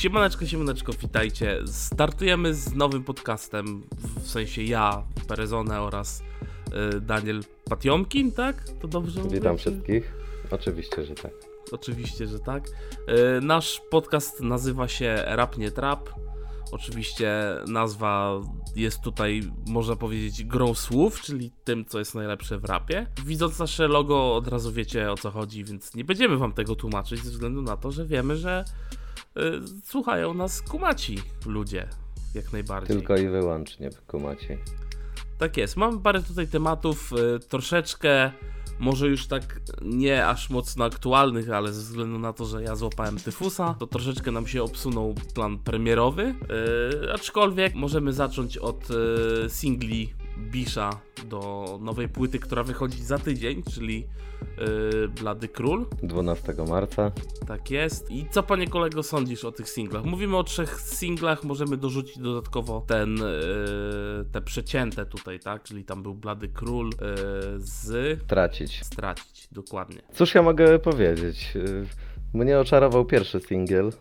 Siemaneczko, siemaneczko, witajcie. Startujemy z nowym podcastem, w sensie ja, Perezone oraz y, Daniel Patiomkin, tak? To dobrze mówię? Witam Czy- wszystkich. Oczywiście, że tak. Oczywiście, że tak. Y, Nasz podcast nazywa się Rap nie Trap. Oczywiście nazwa jest tutaj, można powiedzieć, grą słów, czyli tym, co jest najlepsze w rapie. Widząc nasze logo, od razu wiecie o co chodzi, więc nie będziemy wam tego tłumaczyć, ze względu na to, że wiemy, że słuchają nas kumaci ludzie, jak najbardziej. Tylko i wyłącznie kumacie. Tak jest. Mamy parę tutaj tematów, y, troszeczkę może już tak nie aż mocno aktualnych, ale ze względu na to, że ja złapałem tyfusa, to troszeczkę nam się obsunął plan premierowy. Yy, aczkolwiek możemy zacząć od yy, singli Bisha do nowej płyty, która wychodzi za tydzień, czyli yy, Blady Król. 12 marca. Tak jest. I co panie kolego sądzisz o tych singlach? Mówimy o trzech singlach, możemy dorzucić dodatkowo ten, yy, te przecięte tutaj, tak? Czyli tam był Blady Król yy, z Tracić. stracić, dokładnie. Cóż ja mogę powiedzieć? Y, Mnie oczarował pierwszy singiel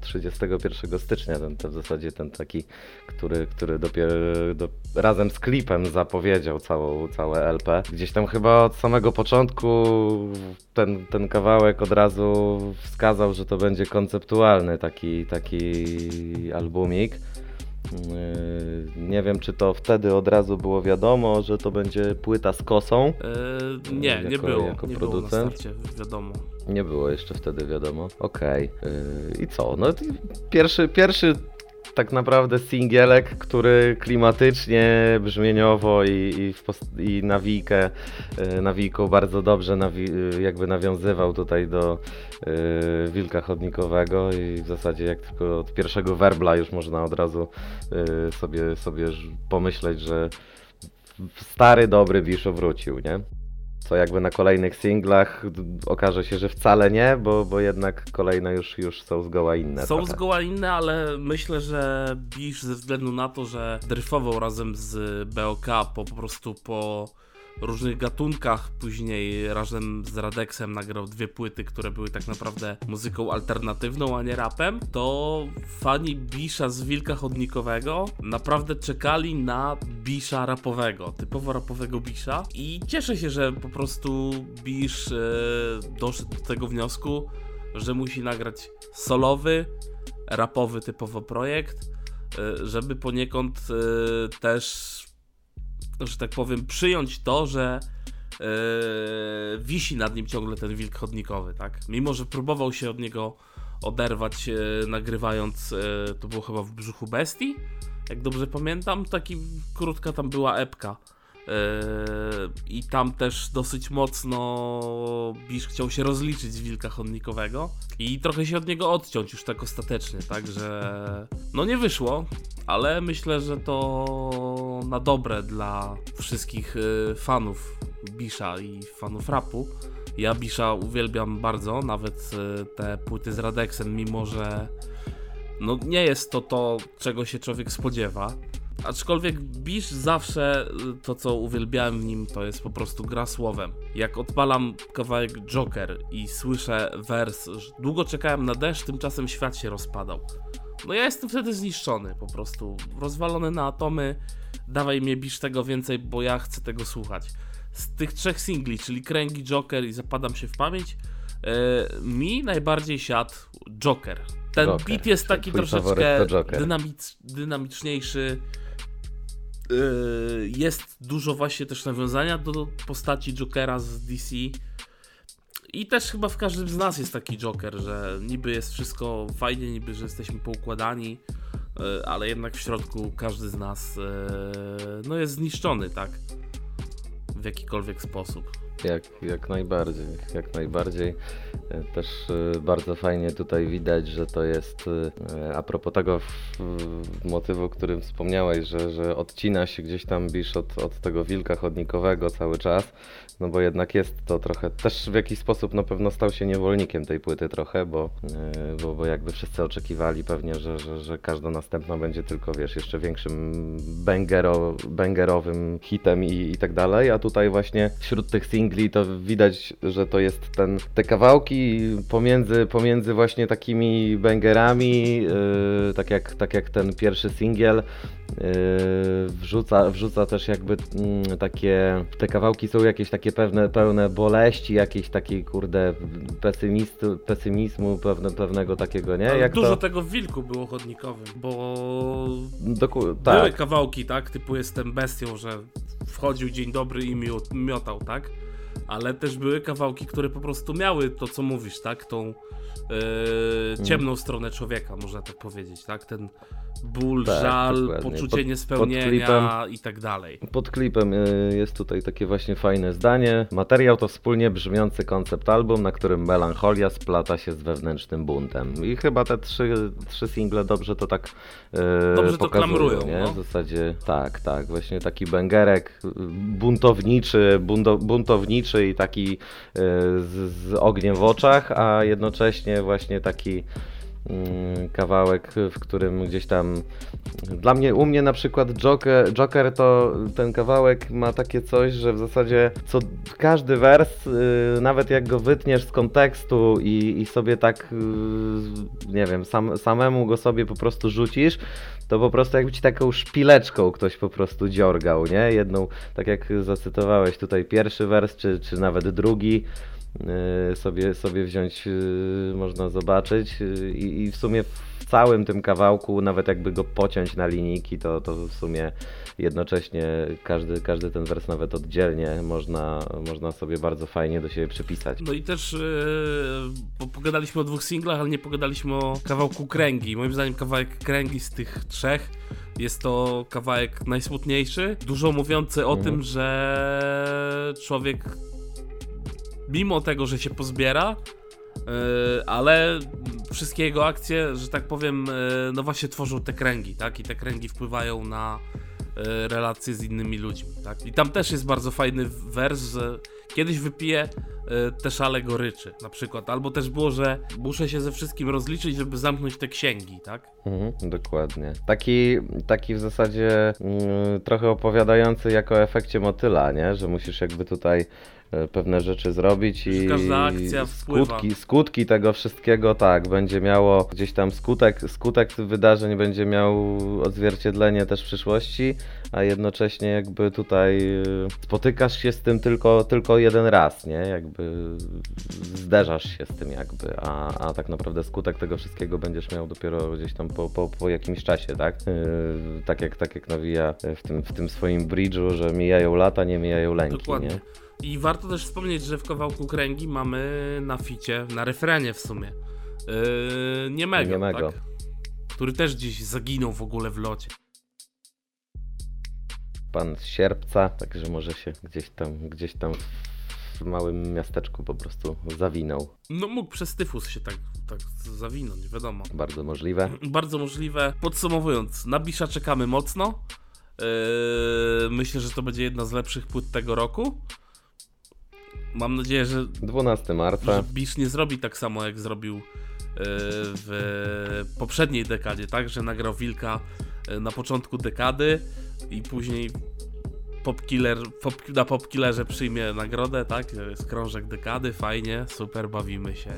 31 stycznia, ten, ten w zasadzie ten taki, który, który dopiero do, razem z klipem zapowiedział całą, całe LP. Gdzieś tam chyba od samego początku ten, ten kawałek od razu wskazał, że to będzie konceptualny taki, taki albumik. Yy, Nie wiem, czy to wtedy od razu było wiadomo, że to będzie płyta z kosą. Yy, nie, nie Jako- było. jako nie było na producent? starcie, wiadomo. Nie było jeszcze wtedy wiadomo. Okej. Yy, I co? No pierwszy, pierwszy tak naprawdę singielek, który klimatycznie, brzmieniowo i, i, w post- i nawijkę, yy, nawijką bardzo dobrze nawi- yy, jakby nawiązywał tutaj do yy, Wilka Chodnikowego i w zasadzie jak tylko od pierwszego werbla już można od razu yy, sobie, sobie pomyśleć, że stary, dobry Biszo wrócił, nie? Co jakby na kolejnych singlach okaże się, że wcale nie, bo, bo jednak kolejne już, już są zgoła inne. Są trochę. zgoła inne, ale myślę, że Bisz ze względu na to, że dryfował razem z BOK po, po prostu po różnych gatunkach, później razem z Radexem nagrał dwie płyty, które były tak naprawdę muzyką alternatywną, a nie rapem, to fani Bisza z Wilka Chodnikowego naprawdę czekali na Bisza rapowego, typowo rapowego Bisza i cieszę się, że po prostu Bisz e, doszedł do tego wniosku, że musi nagrać solowy, rapowy typowo projekt, y, żeby poniekąd y, też, że tak powiem, przyjąć to, że y, wisi nad nim ciągle ten wilk chodnikowy, tak? Mimo, że próbował się od niego oderwać, y, nagrywając, y, to było chyba w brzuchu bestii, jak dobrze pamiętam, taki krótka tam była epka. Yy, I tam też dosyć mocno Bisz chciał się rozliczyć z wilka chodnikowego i trochę się od niego odciąć już tak ostatecznie, także no nie wyszło, ale myślę, że to na dobre dla wszystkich yy, fanów Bisza i fanów rapu. Ja Bisza uwielbiam bardzo, nawet yy, te płyty z Radexem, mimo że no nie jest to to, czego się człowiek spodziewa. Aczkolwiek Bisz zawsze y, to, co uwielbiałem w nim, to jest po prostu gra słowem. Jak odpalam kawałek Joker i słyszę wers, że długo czekałem na deszcz, tymczasem świat się rozpadał. No ja jestem wtedy zniszczony, po prostu rozwalony na atomy. Dawaj mnie Bisz tego więcej, bo ja chcę tego słuchać. Z tych trzech singli, czyli Kręgi, Joker i Zapadam się w pamięć, y, mi najbardziej siadł Joker. Ten Joker, beat jest taki troszeczkę dynamic, dynamiczniejszy. Yy, jest dużo właśnie też nawiązania do postaci Jokera z DC. I też chyba w każdym z nas jest taki Joker, że niby jest wszystko fajnie, niby, że jesteśmy poukładani, yy, ale jednak w środku każdy z nas yy, no jest zniszczony, tak? W jakikolwiek sposób. Jak, jak najbardziej, jak najbardziej. E, Też e, bardzo fajnie tutaj widać, że to jest e, a propos tego motywu, o którym wspomniałeś, że, że odcina się gdzieś tam Bisz od, od tego wilka chodnikowego cały czas, no bo jednak jest to trochę, też w jakiś sposób na pewno stał się niewolnikiem tej płyty trochę, bo, e, bo, bo jakby wszyscy oczekiwali pewnie, że, że, że każda następna będzie tylko, wiesz, jeszcze większym bangero, bangerowym hitem i, i tak dalej, a tutaj właśnie wśród tych singli to widać, że to jest ten, te kawałki pomiędzy, pomiędzy właśnie takimi bangerami, yy, tak, jak, tak jak ten pierwszy singiel, yy, wrzuca, wrzuca też jakby mm, takie, te kawałki są jakieś takie pewne, pełne boleści, jakiejś takiej kurde pesymistu, pesymizmu, pewne, pewnego takiego, nie? Jak dużo to, tego w wilku było chodnikowym, bo Doku, były tak, kawałki, tak, typu jestem bestią, że wchodził dzień dobry i miot, miotał, tak? Ale też były kawałki, które po prostu miały to, co mówisz, tak? Tą e, ciemną stronę człowieka, można tak powiedzieć, tak? Ten ból, Tak, żal, dokładnie. poczucie Pod- pod niespełnienia klipem- i tak dalej. Pod klipem y, jest tutaj takie właśnie fajne zdanie. Materiał to wspólnie brzmiący koncept album, na którym melancholia splata się z wewnętrznym buntem. I chyba te trzy, trzy single dobrze to tak y, Dobrze to pokazują, klamrują, nie? no. W zasadzie tak, tak. Właśnie taki bęgerek buntowniczy, bunto, buntowniczy i taki y, z, z ogniem w oczach, a jednocześnie właśnie taki mm, kawałek, w którym gdzieś tam dla mnie, u mnie na przykład Joker, Joker to ten kawałek ma takie coś, że w zasadzie co każdy wers, y, nawet jak go wytniesz z kontekstu i, i sobie tak, y, nie wiem, sam, samemu go sobie po prostu rzucisz, to po prostu jakby ci taką szpileczką ktoś po prostu dziorgał, nie? Jedną, tak jak zacytowałeś tutaj pierwszy wers, czy, czy nawet drugi, y, sobie, sobie wziąć y, można zobaczyć y, i, i w sumie w całym tym kawałku, nawet jakby go pociąć na linijki, to, to w sumie jednocześnie każdy, każdy ten wers nawet oddzielnie można, można sobie bardzo fajnie do siebie przypisać. No i też, bo pogadaliśmy o dwóch singlach, ale nie pogadaliśmy o kawałku Kręgi. Moim zdaniem kawałek Kręgi z tych trzech jest to kawałek najsmutniejszy, dużo mówiący o Mhm. tym, że człowiek mimo tego, że się pozbiera, ale wszystkie jego akcje, że tak powiem, e, no właśnie tworzą te kręgi, tak? I te kręgi wpływają na e, relacje z innymi ludźmi, tak? I tam też jest bardzo fajny wers, że kiedyś wypiję e, te szale goryczy, na przykład. Albo też było, że muszę się ze wszystkim rozliczyć, żeby zamknąć te księgi, tak? Mhm, dokładnie. Taki, taki w zasadzie mm, trochę opowiadający jako efekcie motyla, nie? Że musisz jakby tutaj e, pewne rzeczy zrobić i skutki, skutki tego wszystkiego tak, będzie miało gdzieś tam skutek, skutek wydarzeń będzie miał odzwierciedlenie też w przyszłości, a jednocześnie jakby tutaj e, spotykasz się z tym tylko, tylko jeden raz, nie? Jakby zderzasz się z tym jakby, a, a tak naprawdę skutek tego wszystkiego będziesz miał dopiero gdzieś tam po, po, po jakimś czasie, tak? Yy, tak jak tak jak nawija w tym, w tym swoim bridge'u, że mijają lata, nie mijają lęki, Dokładnie. nie? I warto też wspomnieć, że w kawałku kręgi mamy na ficie, na refrenie w sumie, yy, niemego, Niemego. tak? Który też gdzieś zaginął w ogóle w locie. Pan z sierpca, także może się gdzieś tam, gdzieś tam w małym miasteczku po prostu zawinął. No mógł przez tyfus się tak, tak zawinąć, wiadomo. Bardzo możliwe. Bardzo możliwe. Podsumowując, na Bisza czekamy mocno. Yy, myślę, że to będzie jedna z lepszych płyt tego roku. Mam nadzieję, że, 12 marca. że Bisz nie zrobi tak samo, jak zrobił yy, w poprzedniej dekadzie, tak? Że nagrał Wilka yy, na początku dekady i później Popkiller, pop, na Popkillerze przyjmie nagrodę, tak? Jest krążek dekady, fajnie, super, bawimy się.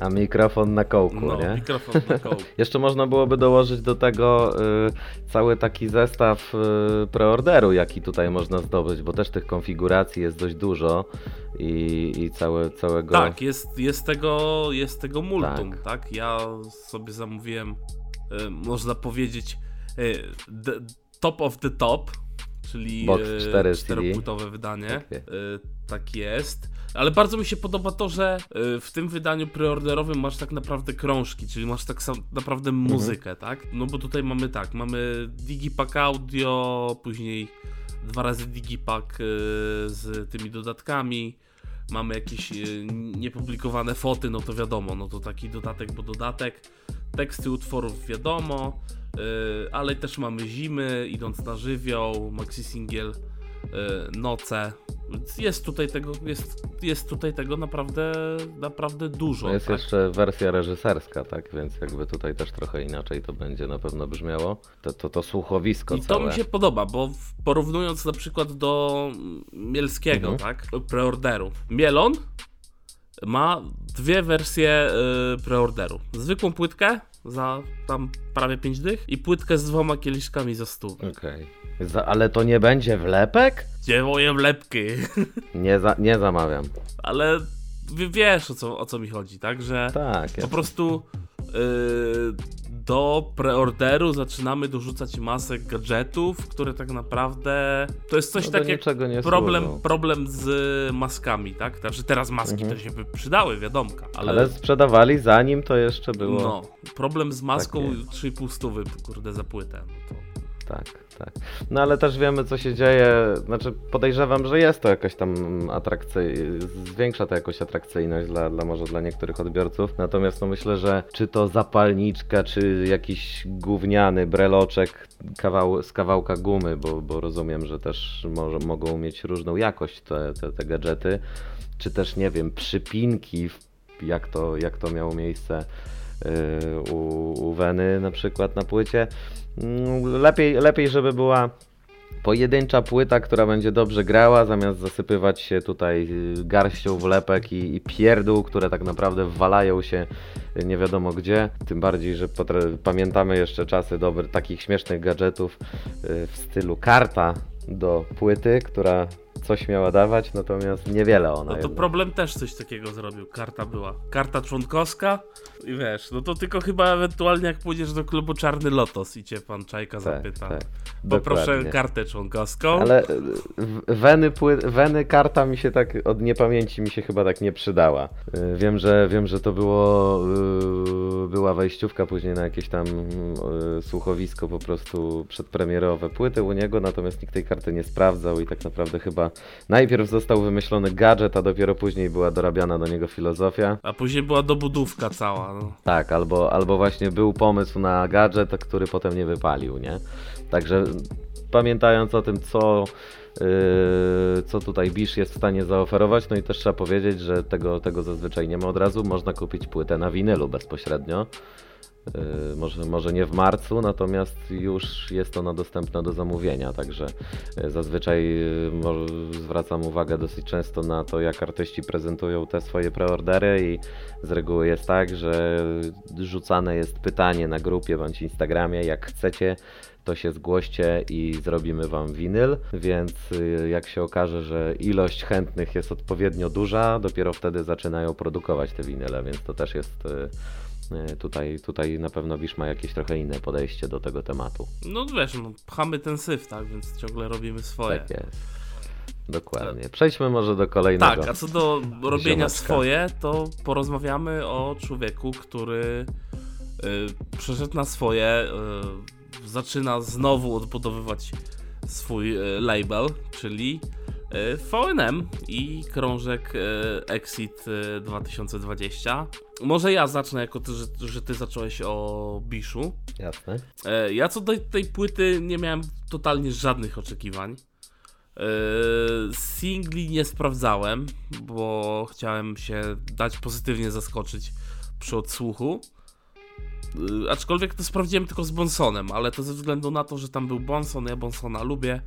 A mikrofon na kołku, No, nie? mikrofon na kołku. Jeszcze można byłoby dołożyć do tego y, cały taki zestaw y, preorderu, jaki tutaj można zdobyć, bo też tych konfiguracji jest dość dużo i, i całe, całego... Tak, jest, jest, tego, jest tego multum, Tak. tak. Ja sobie zamówiłem, e, można powiedzieć, e, the, top of the top, czyli Box e, 4 CD. czteropłytowe wydanie. E, tak jest. Ale bardzo mi się podoba to, że e, w tym wydaniu preorderowym masz tak naprawdę krążki, czyli masz tak naprawdę Mhm. muzykę, tak? No bo tutaj mamy tak, mamy Digipack Audio, później dwa razy Digipack e, z tymi dodatkami, mamy jakieś e, niepublikowane foty, no to wiadomo, no to taki dodatek, bo dodatek, teksty utworów wiadomo, ale też mamy zimy, idąc na żywioł, maxi singiel, noce, jest tutaj tego, jest, jest tutaj tego naprawdę, naprawdę dużo. No jest tak? jeszcze wersja reżyserska, tak? Więc jakby tutaj też trochę inaczej to będzie na pewno brzmiało. To, to, to słuchowisko I to całe. mi się podoba, bo porównując na przykład do Mielskiego, Mhm. tak? Preorderu. Mielon ma dwie wersje y, preorderu. Zwykłą płytkę za tam prawie 5 dych i płytkę z dwoma kieliszkami za stół. Okej. Za- Ale to nie będzie wlepek? Gdzie moje wlepki? Nie, za, nie zamawiam. Ale wiesz o co, o co mi chodzi, tak? Że Tak, po jest. prostu y, do preorderu zaczynamy dorzucać masę gadżetów, które tak naprawdę to jest coś No tak nie problem, służą. problem z maskami, tak? Znaczy teraz maski Mhm. to się by przydały, wiadomka, ale, Ale sprzedawali zanim to jeszcze było. no, problem z maską takie- 3,5 stówy, kurde, za płytę. No to... Tak, tak. No ale też wiemy, co się dzieje. Znaczy, podejrzewam, że jest to jakaś tam atrakcyjność, zwiększa to jakoś atrakcyjność dla, dla może dla niektórych odbiorców. Natomiast no myślę, że czy to zapalniczka, czy jakiś gówniany breloczek kawał, z kawałka gumy, bo, bo rozumiem, że też może, mogą mieć różną jakość te, te, te gadżety, czy też nie wiem, przypinki, jak to, jak to miało miejsce u, u Weny na przykład na płycie. Mm, Lepiej, lepiej, żeby była pojedyncza płyta, która będzie dobrze grała, zamiast zasypywać się tutaj y, garścią wlepek i, i pierdół, które tak naprawdę walają się y, nie wiadomo gdzie. Tym bardziej, że pamiętamy jeszcze czasy dobre, takich śmiesznych gadżetów y, w stylu karta do płyty, która coś miała dawać, natomiast niewiele ona No to jednak. problem też coś takiego zrobił. Karta była. Karta członkowska i wiesz, no to tylko chyba ewentualnie jak pójdziesz do klubu Czarny Lotos i cię pan Czajka zapyta. tak, Poproszę dokładnie. kartę członkowską. Ale w- weny, weny karta mi się tak od niepamięci mi się chyba tak nie przydała. Y, Wiem, że wiem, że to było y, była wejściówka później na jakieś tam słuchowisko po prostu przedpremierowe płyty u niego, natomiast nikt tej karty nie sprawdzał i tak naprawdę chyba najpierw został wymyślony gadżet, a dopiero później była dorabiana do niego filozofia. A później była dobudówka cała. No. Tak, albo, albo właśnie był pomysł na gadżet, który potem nie wypalił, nie? Także pamiętając o tym, co, yy, co tutaj Bisz jest w stanie zaoferować, no i też trzeba powiedzieć, że tego, tego zazwyczaj nie ma od razu, można kupić płytę na winylu bezpośrednio. Yy, może, może nie w marcu, natomiast już jest ona dostępna do zamówienia, także yy, zazwyczaj mo- zwracam uwagę dosyć często na to, jak artyści prezentują te swoje preordery i z reguły jest tak, że rzucane jest pytanie na grupie bądź Instagramie, jak chcecie, to się zgłoście i zrobimy wam winyl, więc y, jak się okaże, że ilość chętnych jest odpowiednio duża, dopiero wtedy zaczynają produkować te winyle, więc to też jest y, y, tutaj, tutaj na pewno Wisz ma jakieś trochę inne podejście do tego tematu. no wiesz, no, pchamy ten syf, tak? Więc ciągle robimy swoje. Tak jest. Dokładnie. Przejdźmy może do kolejnego. Tak, a co do robienia swoje, to porozmawiamy o człowieku, który y, przeszedł na swoje, y, zaczyna znowu odbudowywać swój y, label, czyli y, VNM i krążek y, Exit y, 2020. Może ja zacznę, jako ty, że, że ty zacząłeś o Biszu. Jasne. E, Ja co do tej płyty nie miałem totalnie żadnych oczekiwań. E, Singli nie sprawdzałem, bo chciałem się dać pozytywnie zaskoczyć przy odsłuchu. E, Aczkolwiek to sprawdziłem tylko z Bonsonem, ale to ze względu na to, że tam był Bonson, ja Bonsona lubię.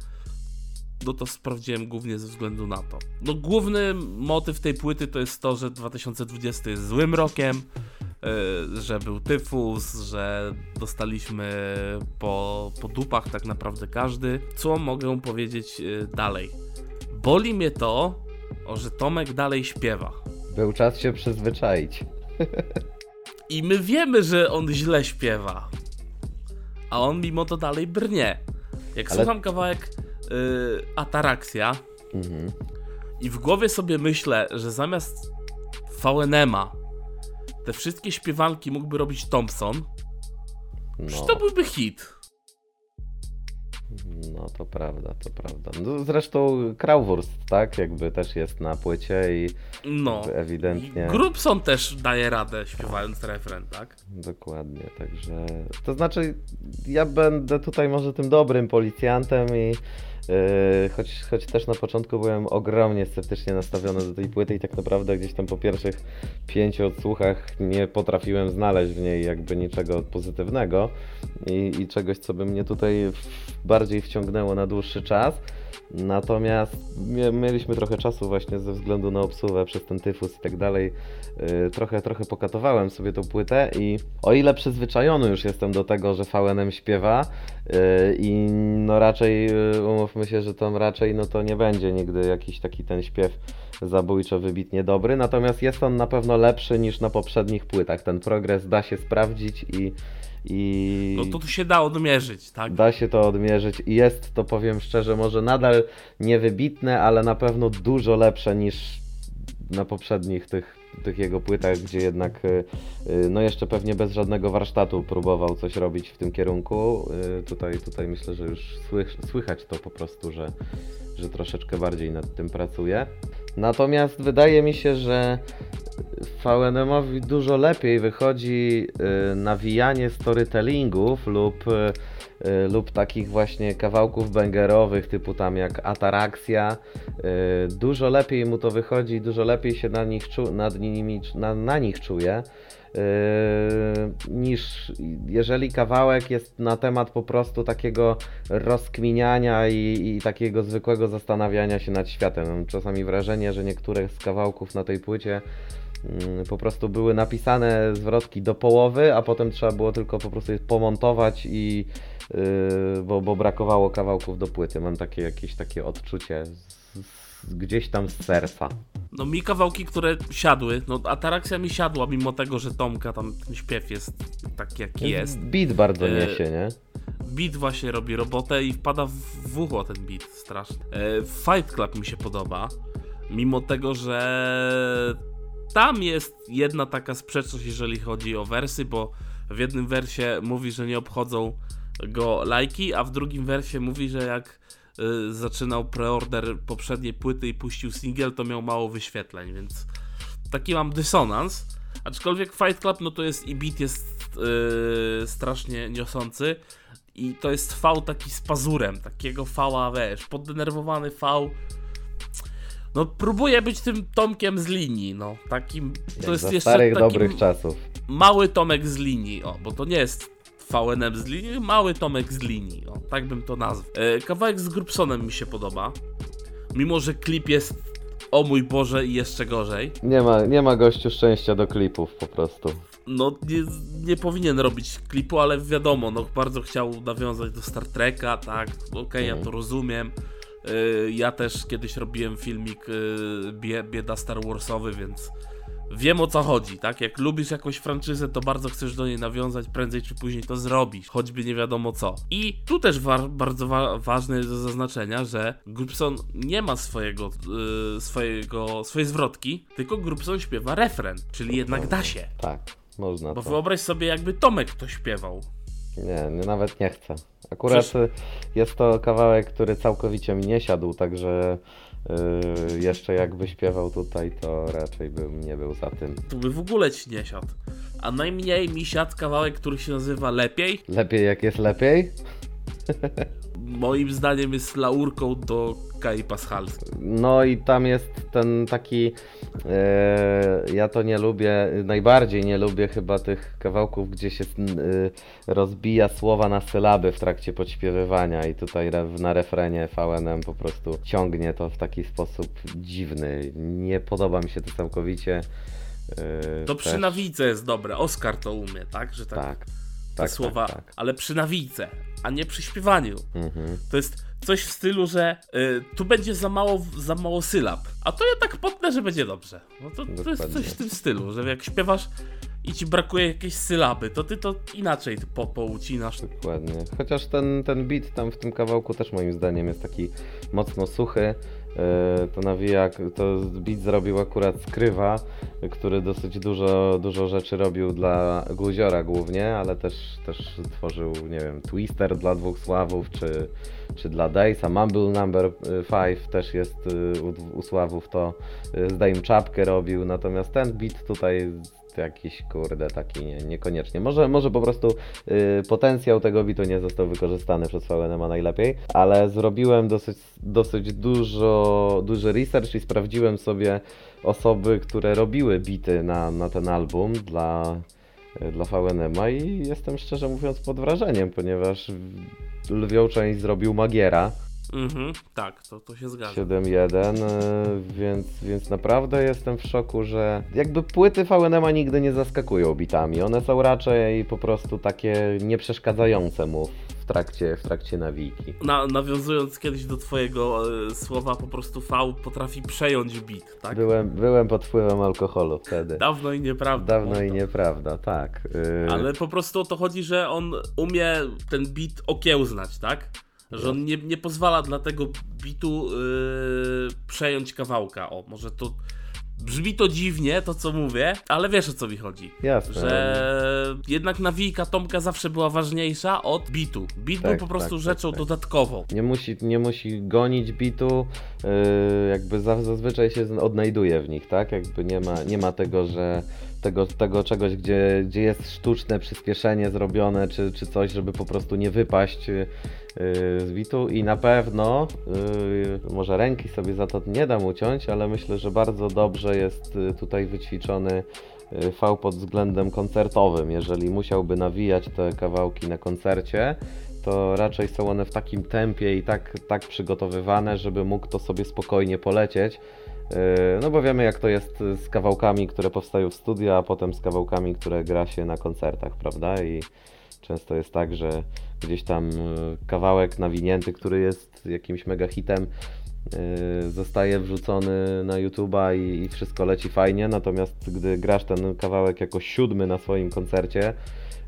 No to sprawdziłem głównie ze względu na to. No główny motyw tej płyty to jest to, że 2020 jest złym rokiem, y, że był tyfus, że dostaliśmy po, po dupach tak naprawdę każdy. Co mogę powiedzieć y, dalej? Boli mnie to, że Tomek dalej śpiewa. Był czas się przyzwyczaić. I my wiemy, że on źle śpiewa. A on mimo to dalej brnie. Jak Ale- słucham kawałek y, Ataraxia Mhm. i w głowie sobie myślę, że zamiast VNM-a te wszystkie śpiewanki mógłby robić Thompson, No. To byłby hit? No to prawda, to prawda. No, zresztą Krauvurst, tak? Jakby też jest na płycie i No. ewidentnie. Grubson też daje radę śpiewając refren, tak? Dokładnie, także. To znaczy, ja będę tutaj może tym dobrym policjantem i. Yy, choć, choć też na początku byłem ogromnie sceptycznie nastawiony do tej płyty i tak naprawdę gdzieś tam po pierwszych pięciu odsłuchach nie potrafiłem znaleźć w niej jakby niczego pozytywnego i, i czegoś, co by mnie tutaj w, bardziej wciągnęło na dłuższy czas. Natomiast mie- mieliśmy trochę czasu właśnie ze względu na obsługę przez ten tyfus i tak dalej. Yy, trochę, trochę pokatowałem sobie tą płytę i o ile przyzwyczajony już jestem do tego, że VNM śpiewa yy, i no raczej yy, umówmy się, że to raczej no to nie będzie nigdy jakiś taki ten śpiew zabójczo wybitnie dobry, natomiast jest on na pewno lepszy niż na poprzednich płytach. Ten progres da się sprawdzić i i No to tu się da odmierzyć, tak? Da się to odmierzyć i jest to, powiem szczerze, może nadal niewybitne, ale na pewno dużo lepsze niż na poprzednich tych, tych jego płytach, gdzie jednak y, y, no jeszcze pewnie bez żadnego warsztatu próbował coś robić w tym kierunku. Y, Tutaj, tutaj myślę, że już słych, słychać to po prostu, że, że troszeczkę bardziej nad tym pracuje. Natomiast wydaje mi się, że VNM-owi dużo lepiej wychodzi y, nawijanie storytellingów lub, y, y, lub takich właśnie kawałków bangerowych typu tam jak Ataraxia. Dużo lepiej mu to wychodzi, dużo lepiej się na nich, czu, nad nimi, na, na nich czuje. niż jeżeli kawałek jest na temat po prostu takiego rozkminiania i, i takiego zwykłego zastanawiania się nad światem. Mam czasami wrażenie, że niektóre z kawałków na tej płycie po prostu były napisane zwrotki do połowy, a potem trzeba było tylko po prostu je pomontować i yy, bo, bo brakowało kawałków do płyty. Mam takie jakieś takie odczucie z, z, gdzieś tam z serca. No mi kawałki, które siadły, no Ataraxia mi siadła, mimo tego, że Tomka tam ten śpiew jest taki jaki jest. Beat bardzo E, niesie, nie? Beat właśnie robi robotę i wpada w, ucho ten beat strasznie. E, Fight Club mi się podoba, mimo tego, że tam jest jedna taka sprzeczność, jeżeli chodzi o wersy, bo w jednym wersie mówi, że nie obchodzą go lajki, a w drugim wersie mówi, że jak y, zaczynał preorder poprzedniej płyty i puścił singiel, to miał mało wyświetleń, więc taki mam dysonans. Aczkolwiek Fight Club, no to jest i beat jest yy, strasznie niosący i to jest V taki z pazurem, takiego V, wiesz, poddenerwowany V. No próbuję być tym Tomkiem z linii, no, takim, to jest jeszcze starych, taki dobrych czasów. mały Tomek z linii, o, bo to nie jest VNM z linii, mały Tomek z linii, o, tak bym to nazwał. E, kawałek z Grubsonem mi się podoba, mimo że klip jest, o mój Boże, i jeszcze gorzej. Nie ma, nie ma gościu szczęścia do klipów po prostu. no nie, nie powinien robić klipu, ale wiadomo, no bardzo chciał nawiązać do Star Treka, tak, okej, ja to rozumiem. Y, ja też kiedyś robiłem filmik y, bie, bieda Star Warsowy, więc wiem o co chodzi, tak? Jak lubisz jakąś franczyzę, to bardzo chcesz do niej nawiązać, prędzej czy później to zrobisz, choćby nie wiadomo co. I tu też wa- bardzo wa- ważne jest do zaznaczenia, że Grubson nie ma swojego, y, swojego, swojej zwrotki, tylko Grubson śpiewa refren, czyli jednak da się. Tak, można Bo to. wyobraź sobie, jakby Tomek to śpiewał. Nie, nie, nawet nie chcę. Akurat Przecież- y, jest to kawałek, który całkowicie mi nie siadł, także y, jeszcze jakby śpiewał tutaj, to raczej bym nie był za tym. Tu by w ogóle ci nie siadł. A najmniej mi siadł kawałek, który się nazywa Lepiej. Lepiej jak jest lepiej? Moim zdaniem jest laurką do Kai Paschalskiej. No i tam jest ten taki. e, ja to nie lubię, najbardziej nie lubię chyba tych kawałków, gdzie się e, rozbija słowa na sylaby w trakcie podśpiewywania, i tutaj na refrenie VNM po prostu ciągnie to w taki sposób dziwny. Nie podoba mi się to całkowicie. e, To też- przy jest dobre. Oskar to umie, tak? Że tak, Tak. Te tak, słowa, Tak, tak. ale przy nawijce, a nie przy śpiewaniu. Mhm. To jest coś w stylu, że y, tu będzie za mało, za mało sylab, a to ja tak potnę, że będzie dobrze. No to, to jest coś w tym stylu, że jak śpiewasz i ci brakuje jakiejś sylaby, to ty to inaczej po, poucinasz. Dokładnie. Chociaż ten, ten beat tam w tym kawałku też moim zdaniem jest taki mocno suchy. E, To nawija, to beat zrobił akurat Skrywa, który dosyć dużo, dużo rzeczy robił dla Guziora głównie, ale też, też tworzył, nie wiem, Twister dla dwóch Sławów, czy, czy dla Daysa. Mumble Number 5 też jest y, u, u Sławów, to y, z Dame czapkę robił, natomiast ten beat tutaj jakiś kurde taki nie, niekoniecznie. Może, może po prostu y, potencjał tego bitu nie został wykorzystany przez VNM najlepiej, ale zrobiłem dosyć, dosyć dużo, duży research i sprawdziłem sobie osoby, które robiły bity na, na ten album dla, y, dla VNM i jestem szczerze mówiąc pod wrażeniem, ponieważ lwią część zrobił Magiera. Mhm, tak, to, to się zgadza. 7-1, y, więc, więc naprawdę jestem w szoku, że jakby płyty VNM nigdy nie zaskakują bitami. One są raczej po prostu takie nieprzeszkadzające mu w trakcie, w trakcie nawijki. Na, nawiązując kiedyś do twojego e, słowa, po prostu V potrafi przejąć beat, tak? Byłem, byłem pod wpływem alkoholu wtedy. Dawno i nieprawda. Dawno i nieprawda, tak. y, Ale po prostu o to chodzi, że on umie ten beat okiełznać, tak? Że on nie, nie pozwala dla tego bitu yy, przejąć kawałka. O, może to brzmi to dziwnie, to co mówię, ale wiesz o co mi chodzi. Jasne. Że jednak nawijka Tomka zawsze była ważniejsza od bitu. Beat Tak, był po prostu tak, tak, rzeczą tak. dodatkową. Nie musi, nie musi gonić bitu, yy, jakby za, zazwyczaj się odnajduje w nich, tak? Jakby nie ma, nie ma tego, że tego, tego czegoś, gdzie, gdzie jest sztuczne przyspieszenie zrobione, czy, czy coś, żeby po prostu nie wypaść yy, z bitu i na pewno, yy, może ręki sobie za to nie dam uciąć, ale myślę, że bardzo dobrze jest yy, tutaj wyćwiczony V pod względem koncertowym. Jeżeli musiałby nawijać te kawałki na koncercie, to raczej są one w takim tempie i tak, tak przygotowywane, żeby mógł to sobie spokojnie polecieć. No bo wiemy jak to jest z kawałkami, które powstają w studio, a potem z kawałkami, które gra się na koncertach, prawda? I często jest tak, że gdzieś tam yy, kawałek nawinięty, który jest jakimś mega hitem, yy, zostaje wrzucony na YouTube'a i, wszystko leci fajnie, natomiast gdy grasz ten kawałek jako siódmy na swoim koncercie,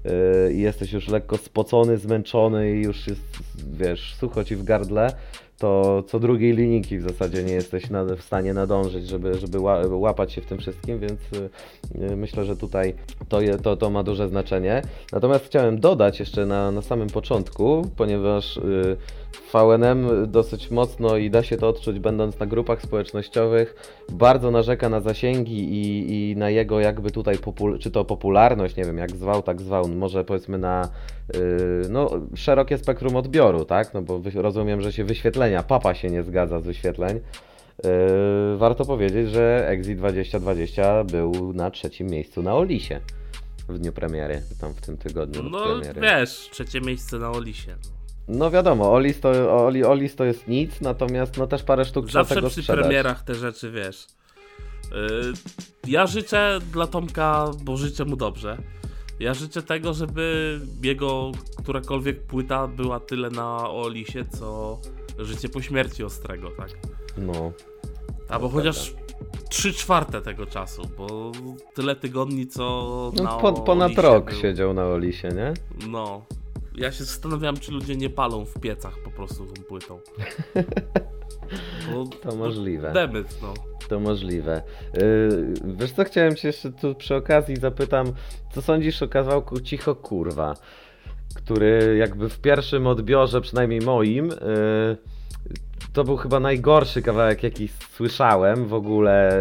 yy, i jesteś już lekko spocony, zmęczony i już jest, wiesz, sucho ci w gardle, to co drugiej linijki w zasadzie nie jesteś na, w stanie nadążyć, żeby, żeby ła- łapać się w tym wszystkim, więc y, y, myślę, że tutaj to, je, to, to ma duże znaczenie. Natomiast chciałem dodać jeszcze na, na samym początku, ponieważ y, VNM dosyć mocno i da się to odczuć będąc na grupach społecznościowych, bardzo narzeka na zasięgi i, i na jego jakby tutaj, popul- czy to popularność, nie wiem jak zwał, tak zwał, może powiedzmy na yy, no, szerokie spektrum odbioru, tak? No bo rozumiem, że się wyświetlenia, papa się nie zgadza z wyświetleń. Yy, warto powiedzieć, że Exit 2020 był na trzecim miejscu na Olisie w dniu premiery, tam w tym tygodniu No premiery. wiesz, trzecie miejsce na Olisie. No wiadomo, Olis to, Oli, Olis to jest nic, natomiast no też parę sztuk trzeba Zawsze tego przy sprzedać. premierach te rzeczy, wiesz. Yy, ja życzę dla Tomka, bo życzę mu dobrze. Ja życzę tego, żeby jego którakolwiek płyta była tyle na Olisie, co życie po śmierci Ostrego, tak? No, Albo chociaż 3 czwarte tego czasu, bo tyle tygodni, co na no po, ponad Olisie rok był. siedział na Olisie, nie? No. Ja się zastanawiam, czy ludzie nie palą w piecach po prostu tą płytą. To możliwe. Demyt, no. To możliwe. Yy, wiesz co, chciałem cię jeszcze tu przy okazji zapytam, co sądzisz o kawałku Cicho Kurwa, który jakby w pierwszym odbiorze, przynajmniej moim, yy, to był chyba najgorszy kawałek, jaki słyszałem w ogóle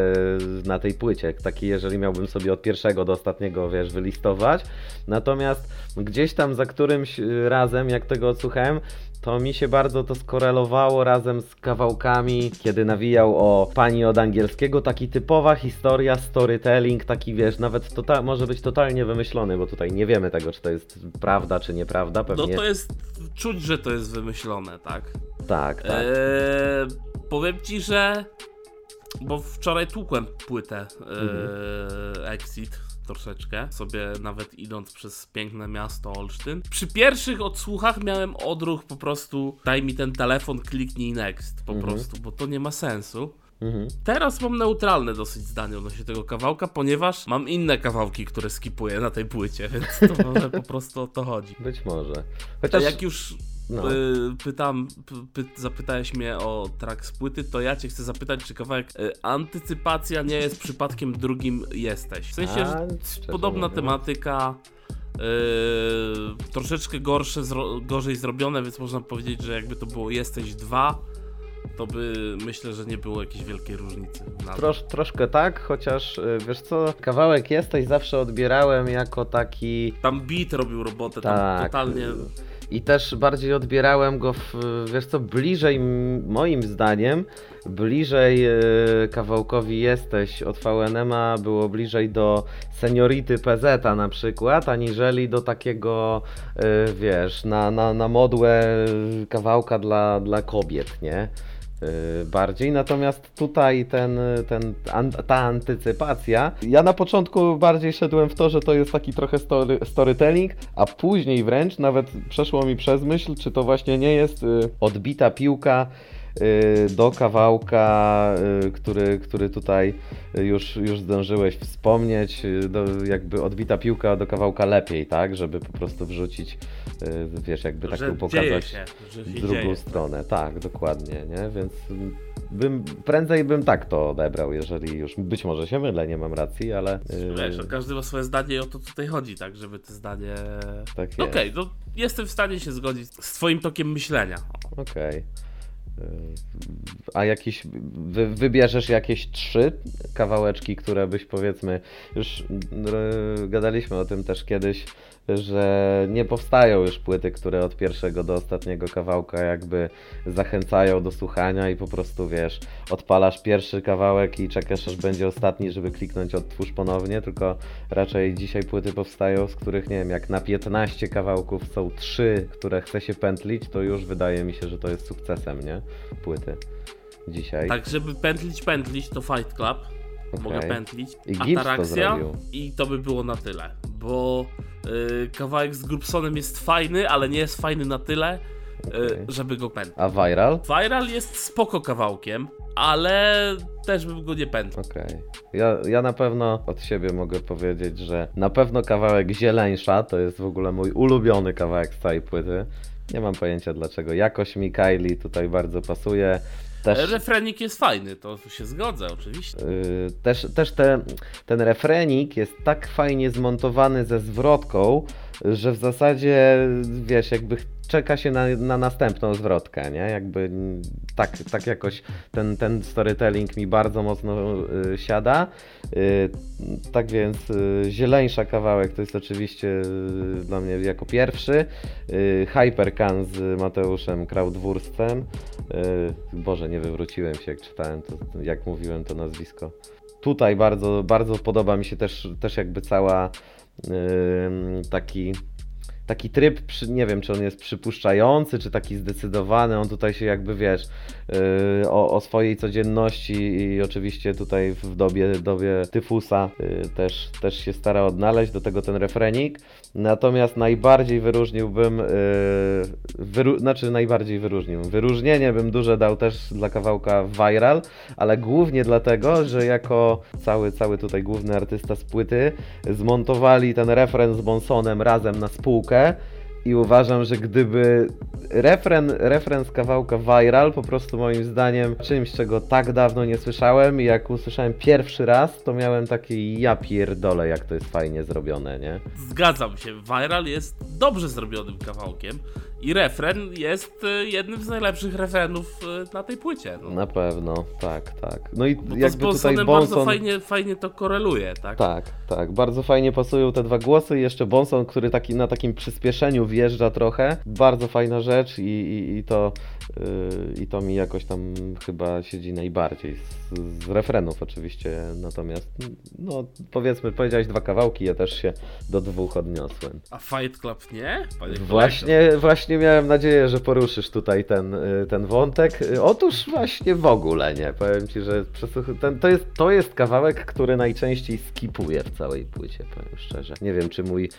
na tej płycie. Taki, jeżeli miałbym sobie od pierwszego do ostatniego, wiesz, wylistować. Natomiast gdzieś tam za którymś y, razem, jak tego odsłuchałem, to mi się bardzo to skorelowało razem z kawałkami, kiedy nawijał o pani od angielskiego, taki typowa historia, storytelling, taki wiesz, nawet tota- może być totalnie wymyślony, bo tutaj nie wiemy tego, czy to jest prawda, czy nieprawda, No pewnie to jest, czuć, że to jest wymyślone, tak? Tak, tak. Eee, powiem ci, że. Bo wczoraj tłukłem płytę eee, Exit troszeczkę, sobie nawet idąc przez piękne miasto Olsztyn. Przy pierwszych odsłuchach miałem odruch po prostu daj mi ten telefon, kliknij next po Mhm. prostu, bo to nie ma sensu. Mhm. Teraz mam neutralne dosyć zdanie odnośnie tego kawałka, ponieważ mam inne kawałki, które skipuję na tej płycie, więc to może po prostu o to chodzi. Być może. Chociaż jak już No. pytam, py, zapytałeś mnie o track z płyty, to ja cię chcę zapytać, czy kawałek y, Antycypacja nie jest przypadkiem drugim Jesteś. W sensie, A, podobna mówiąc. tematyka, y, troszeczkę gorsze, zro, gorzej zrobione, więc można powiedzieć, że jakby to było Jesteś 2, to by myślę, że nie było jakiejś wielkiej różnicy. Trosz, troszkę tak, chociaż y, wiesz co, kawałek jesteś zawsze odbierałem jako taki Tam beat robił robotę, tam Tak. totalnie... I też bardziej odbierałem go, w, wiesz co, bliżej, moim zdaniem, bliżej e, kawałkowi jesteś od VNM-a, było bliżej do seniority PZ na przykład, aniżeli do takiego, e, wiesz, na, na, na modłę kawałka dla, dla kobiet, nie? E, Bardziej, natomiast tutaj ten, ten, an, ta antycypacja. Ja na początku bardziej szedłem w to, że to jest taki trochę story, storytelling, a później wręcz nawet przeszło mi przez myśl, czy to właśnie nie jest y, odbita piłka y, do kawałka, y, który, który tutaj już, już zdążyłeś wspomnieć, y, do, jakby odbita piłka do kawałka lepiej, tak, żeby po prostu wrzucić, y, wiesz, jakby tak tu pokazać się, drugą dzieje. stronę. Tak, dokładnie, nie? Więc mm, bym, prędzej bym tak to odebrał, jeżeli już, być może się mylę, nie mam racji, ale... yy, Wiesz, no każdy ma swoje zdanie i o to tutaj chodzi, tak, żeby te zdanie... Tak No. Okej, no jestem w stanie się zgodzić z twoim tokiem myślenia. Okej. Yy, A jakiś, wy, wybierzesz jakieś trzy kawałeczki, które byś powiedzmy, już r- gadaliśmy o tym też kiedyś, że nie powstają już płyty, które od pierwszego do ostatniego kawałka jakby zachęcają do słuchania i po prostu wiesz, odpalasz pierwszy kawałek i czekasz aż będzie ostatni, żeby kliknąć odtwórz ponownie, tylko raczej dzisiaj płyty powstają, z których nie wiem, jak na 15 kawałków są trzy, które chce się pętlić, to już wydaje mi się, że to jest sukcesem, nie? Płyty dzisiaj. Tak, żeby pętlić, pętlić, to Fight Club. Mogę Okej. pętlić. I to i to by było na tyle. Bo y, kawałek z Grubsonem jest fajny, ale nie jest fajny na tyle, y, Okej. żeby go pętlić. A Viral? Viral jest spoko kawałkiem, ale też bym go nie pętlił. Okej. Ja, ja na pewno od siebie mogę powiedzieć, że na pewno kawałek Zieleńsza to jest w ogóle mój ulubiony kawałek z całej płyty. Nie mam pojęcia dlaczego. Jakoś mi Kylie tutaj bardzo pasuje. Też, Refrenik jest fajny, to się zgodzę, oczywiście. Yy, też też te, ten refrenik jest tak fajnie zmontowany ze zwrotką, że w zasadzie wiesz, jakby czeka się na, na następną zwrotkę, nie? Jakby tak, tak jakoś ten, ten storytelling mi bardzo mocno y, siada. Y, tak więc y, zieleńsza kawałek to jest oczywiście y, dla mnie jako pierwszy. Y, Hypercan z Mateuszem Krautwurstem. Y, Boże, nie wywróciłem się jak czytałem to, jak mówiłem to nazwisko. Tutaj bardzo, bardzo podoba mi się też, też jakby cała taki taki tryb, przy, nie wiem czy on jest przypuszczający, czy taki zdecydowany, on tutaj się jakby wiesz yy, o, o swojej codzienności i oczywiście tutaj w dobie, dobie tyfusa yy, też, też się stara odnaleźć, do tego ten refrenik, natomiast najbardziej wyróżniłbym, yy, wyru, znaczy najbardziej wyróżnił, wyróżnienie bym duże dał też dla kawałka Viral, ale głównie dlatego, że jako cały, cały tutaj główny artysta z płyty zmontowali ten refren z Bonsonem razem na spółkę i uważam, że gdyby refren, refren z kawałka Viral po prostu moim zdaniem czymś, czego tak dawno nie słyszałem i jak usłyszałem pierwszy raz, to miałem takie ja pierdolę, jak to jest fajnie zrobione, nie? Zgadzam się, Viral jest dobrze zrobionym kawałkiem i refren jest y, jednym z najlepszych refrenów y, na tej płycie. No. Na pewno, tak, tak. No i Bo z jakby tutaj Bonsonem bardzo Bonson... fajnie, fajnie to koreluje, tak? Tak, tak. Bardzo fajnie pasują te dwa głosy. I jeszcze Bonson, który taki na takim przyspieszeniu wjeżdża trochę. Bardzo fajna rzecz i, i, i to yy, i to mi jakoś tam chyba siedzi najbardziej. Z, z refrenów oczywiście. Natomiast no powiedzmy, powiedziałeś dwa kawałki, ja też się do dwóch odniosłem. A Fight Club nie? Panie kolego? Właśnie, właśnie miałem nadzieję, że poruszysz tutaj ten, y, ten wątek. Y, Otóż właśnie w ogóle nie. Powiem ci, że ten, to, jest, to jest kawałek, który najczęściej skipuję w całej płycie, powiem szczerze. Nie wiem, czy mój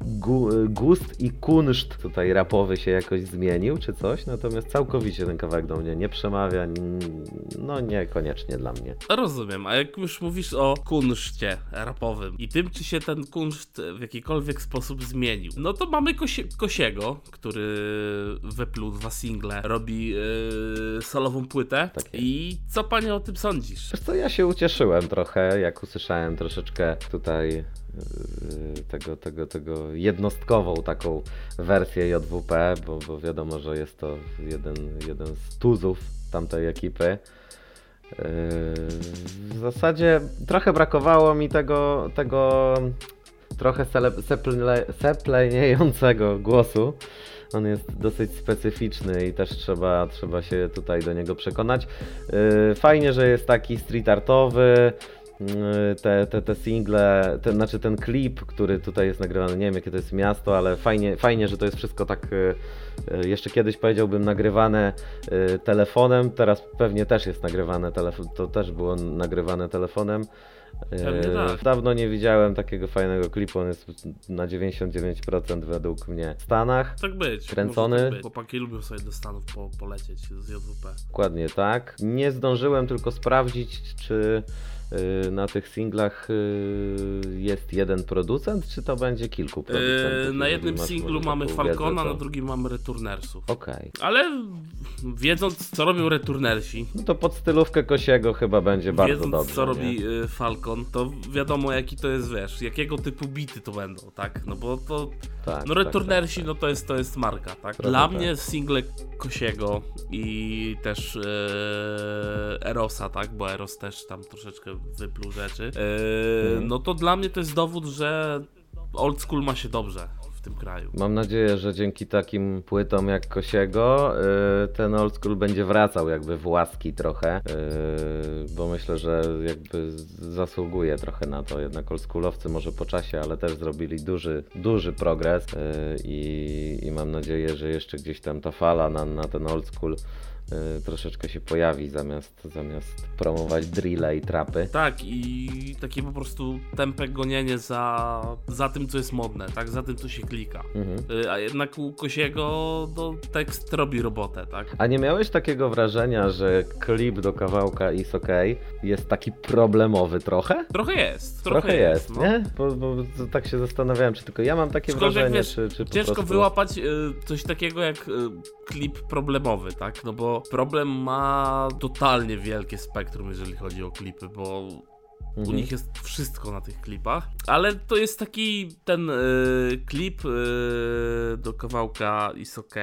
gu, gust i kunszt tutaj rapowy się jakoś zmienił, czy coś, natomiast całkowicie ten kawałek do mnie nie przemawia. No niekoniecznie dla mnie. Rozumiem, a jak już mówisz o kunszcie rapowym i tym, czy się ten kunszt w jakikolwiek sposób zmienił, no to mamy Kosie, Kosiego, który wypluł dwa single, robi yy, solową płytę. Tak. I co panie o tym sądzisz? Wiesz co, ja się ucieszyłem trochę, jak usłyszałem troszeczkę tutaj yy, tego, tego, tego jednostkową taką wersję JWP, bo, bo wiadomo, że jest to jeden, jeden z tuzów tamtej ekipy. Yy, W zasadzie trochę brakowało mi tego, tego trochę seple, sepleniejącego głosu. On jest dosyć specyficzny i też trzeba, trzeba się tutaj do niego przekonać. Yy, Fajnie, że jest taki street artowy. Yy, Te, te, te single, ten, znaczy ten klip, który tutaj jest nagrywany, nie wiem jakie to jest miasto, ale fajnie, fajnie że to jest wszystko tak, yy, yy, jeszcze kiedyś powiedziałbym nagrywane telefonem, teraz pewnie też jest nagrywane telefon, to też było nagrywane telefonem. Tak. Dawno nie widziałem takiego fajnego klipu, on jest na 99% według mnie w Stanach. Tak być. Kręcony. Tak być. Chłopaki lubią sobie do Stanów po, polecieć z JWP. Dokładnie tak. Nie zdążyłem tylko sprawdzić, czy y, na tych singlach y, jest jeden producent, czy to będzie kilku producentów. Yy, na jednym masz singlu mamy Falcona, wiedzę, na to- drugim mamy Returnersów. Okej. Ale wiedząc co robią Returnersi, No to pod stylówkę Kosiego chyba będzie bardzo wiedząc dobrze. co nie? robi y, Falcon, to wiadomo jaki to jest, wiesz, jakiego typu bity to będą, tak? No bo to, Tak, no tak, Returnersi, tak, no to jest, to jest marka, tak? Trochę Dla tak. mnie single Kosiego i też e, Erosa, tak? Bo Eros też tam troszeczkę wypluł rzeczy. Mhm. No to dla mnie to jest dowód, że old school ma się dobrze w tym kraju. Mam nadzieję, że dzięki takim płytom jak Kosiego y, ten old school będzie wracał jakby w łaski trochę, y, bo myślę, że jakby zasługuje trochę na to. Jednak oldschoolowcy może po czasie, ale też zrobili duży, duży progres y, i, i mam nadzieję, że jeszcze gdzieś tam ta fala na, na ten old school troszeczkę się pojawi zamiast, zamiast promować drille i trapy. Tak, i takie po prostu tempe gonienie za, za tym, co jest modne, tak? Za tym, co się klika. Mhm. Y, A jednak u Kosiego no, tekst robi robotę, tak? A nie miałeś takiego wrażenia, że klip do kawałka Is OK jest taki problemowy trochę? Trochę jest. Trochę, Trochę jest, no. nie? Bo, bo tak się zastanawiałem, czy tylko ja mam takie wrażenie, wiesz, czy, czy Ciężko prostu... wyłapać y, coś takiego jak y, klip problemowy, tak? No bo problem ma totalnie wielkie spektrum, jeżeli chodzi o klipy, bo u Mhm. nich jest wszystko na tych klipach, ale to jest taki ten y, klip y, do kawałka Is OK.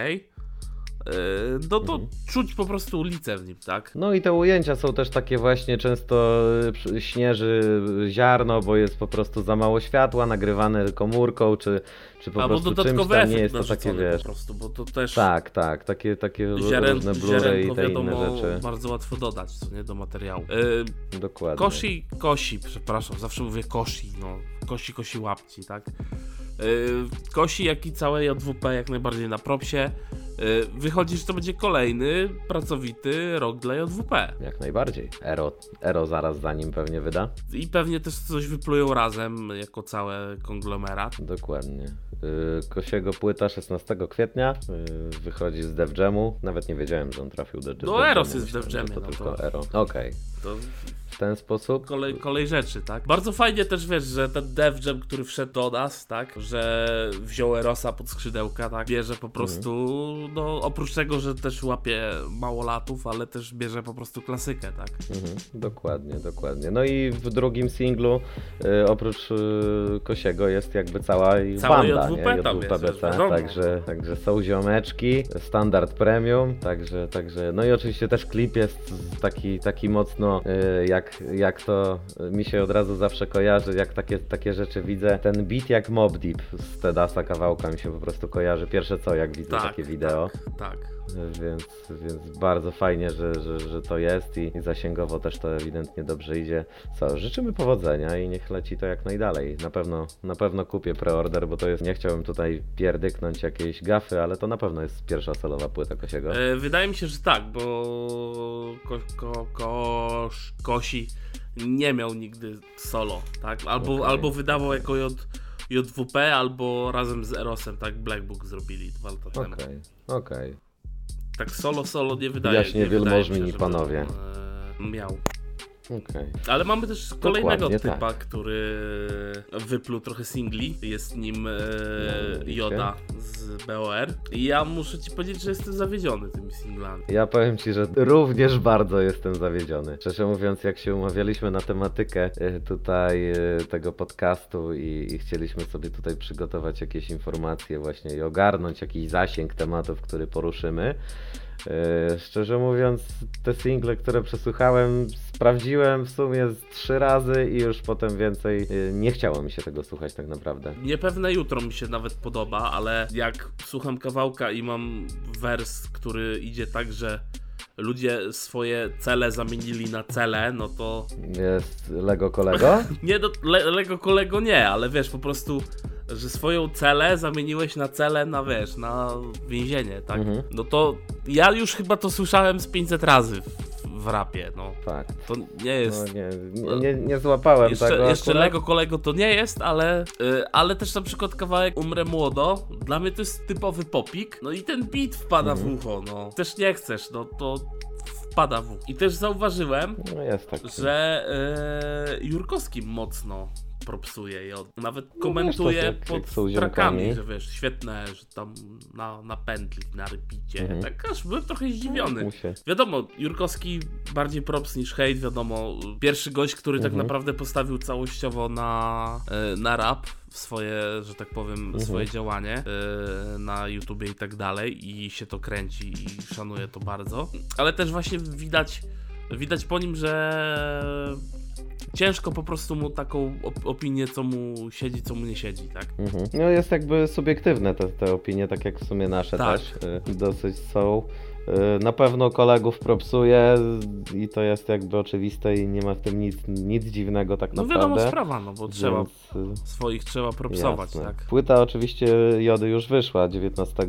Y, no to Mhm. czuć po prostu ulicę w nim, tak? No i te ujęcia są też takie właśnie często y, śnieży ziarno, bo jest po prostu za mało światła, nagrywane komórką, czy, czy po Albo prostu czymś tam nie jest to takie, wiesz... po prostu, bo to też Tak, tak, takie, takie ziaren, różne blury i te wiadomo inne rzeczy. bardzo łatwo dodać, co nie, do materiału. Y, Dokładnie. Kosi, kosi, przepraszam, zawsze mówię kosi, no. Kosi, kosi łapci, tak? Yy, kosi, jak i całe JWP jak najbardziej na propsie. Yy, wychodzi, że to będzie kolejny pracowity rok dla JWP. Jak najbardziej. Ero, Ero zaraz za nim pewnie wyda. I pewnie też coś wyplują razem, jako całe konglomerat. Dokładnie. Yy, Kosiego płyta 16 kwietnia wychodzi z Def Jamu. Nawet nie wiedziałem, że on trafił do, do No, Eros jest w że Jamie, To no tylko to- Ero. Okej. To W ten sposób. kolej, kolej rzeczy, tak? Bardzo fajnie też wiesz, że ten Def Jam, który wszedł do nas, tak? Że wziął Erosa pod skrzydełka, tak? Bierze po prostu, no oprócz tego, że też łapie małolatów, ale też bierze po prostu klasykę, tak? Mhm, dokładnie, dokładnie. No i w drugim singlu yy, oprócz yy, Kosiego jest jakby cała Cała banda, JWP nie? tam jest, także, także są ziomeczki, standard premium, także, także no i oczywiście też klip jest taki, taki mocno yy, jak, jak to mi się od razu zawsze kojarzy, jak takie, takie rzeczy widzę. Ten beat jak Mob Deep z Tedasa kawałka mi się po prostu kojarzy. Pierwsze co, jak widzę Tak, takie wideo. Tak, tak. Więc, więc bardzo fajnie, że, że, że to jest i, zasięgowo też to ewidentnie dobrze idzie. Co, życzymy powodzenia i niech leci to jak najdalej. Na pewno, na pewno kupię preorder, bo to jest, nie chciałbym tutaj pierdyknąć jakiejś gafy, ale to na pewno jest pierwsza solowa płyta Kosiego. E, wydaje mi się, że tak, bo ko, ko, kosz, Kosi nie miał nigdy solo, tak? Albo, Okej. albo wydawał jako J, JWP, albo razem z Erosem, tak? Black Book zrobili dwa lata temu. Okej, okej. Tak solo, solo nie wydaje Jaśnie wielmożni panowie. e, miał. Okej. Ale mamy też kolejnego Dokładnie typa, tak. który wypluł trochę singli. Jest nim e? Joda z BOR. I ja muszę ci powiedzieć, że jestem zawiedziony tymi singlami. Ja powiem ci, że również bardzo jestem zawiedziony. Szczerze mówiąc, jak się umawialiśmy na tematykę e, tutaj e, tego podcastu i, i chcieliśmy sobie tutaj przygotować jakieś informacje właśnie i ogarnąć jakiś zasięg tematów, który poruszymy. E, Szczerze mówiąc, te single, które przesłuchałem, sprawdziłem w sumie trzy razy i już potem więcej e, nie chciało mi się tego słuchać tak naprawdę. Niepewne jutro mi się nawet podoba, ale jak słucham kawałka i mam wers, który idzie tak, że ludzie swoje cele zamienili na cele, no to Jest Lego kolego? nie do le, Lego kolego nie, ale wiesz, po prostu, że swoją celę zamieniłeś na celę na wiesz, na więzienie, tak? Mhm. No to ja już chyba to słyszałem z 500 razy w, w rapie, no. Tak. To nie jest. No nie, nie, nie, złapałem Jeszcze, tego jeszcze akurat. Lego kolego to nie jest, ale, y, ale też na przykład kawałek Umrę Młodo, dla mnie to jest typowy popik, no i ten beat wpada Mhm. w ucho, no. Też nie chcesz, no to wpada w. I też zauważyłem, No że e, Jurkowski mocno propsuje i on nawet No komentuje wiesz, to jak- pod jak trakami, że wiesz, świetne, że tam na, na pętli, na repicie. Mhm. Tak aż byłem trochę zdziwiony. Się. Wiadomo, Jurkowski bardziej props niż hate, wiadomo, pierwszy gość, który tak Mhm. naprawdę postawił całościowo na, e, na rap, swoje, że tak powiem, Mhm. swoje działanie e, na YouTubie i tak dalej i się to kręci i szanuję to bardzo. Ale też właśnie widać, widać po nim, że ciężko po prostu mu taką op- opinię, co mu siedzi, co mu nie siedzi, tak? Mhm. No jest jakby subiektywne te, te opinie, tak jak w sumie nasze Tak. też y, dosyć są. Y, Na pewno kolegów propsuje i to jest jakby oczywiste i nie ma w tym nic, nic dziwnego tak No naprawdę. wiadomo sprawa, no bo trzeba, Więc, y, swoich trzeba propsować, jasne. tak? Płyta oczywiście Jody już wyszła 19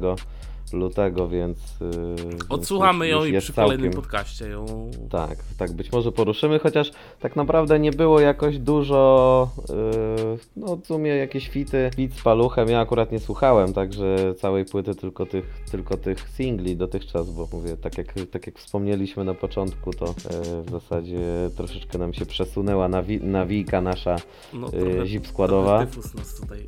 lutego, więc. y, więc Odsłuchamy już- ją i przy kolejnym całkiem- podcaście ją Tak, tak być może poruszymy, chociaż tak naprawdę nie było jakoś dużo, yy, no w sumie jakieś fity, fit z paluchem, ja akurat nie słuchałem, także całej płyty, tylko tych, tylko tych singli dotychczas, bo mówię, tak jak, tak jak wspomnieliśmy na początku, to yy, w zasadzie troszeczkę nam się przesunęła nawi- nawijka nasza No, yy, zip składowa. tyfus nas tutaj.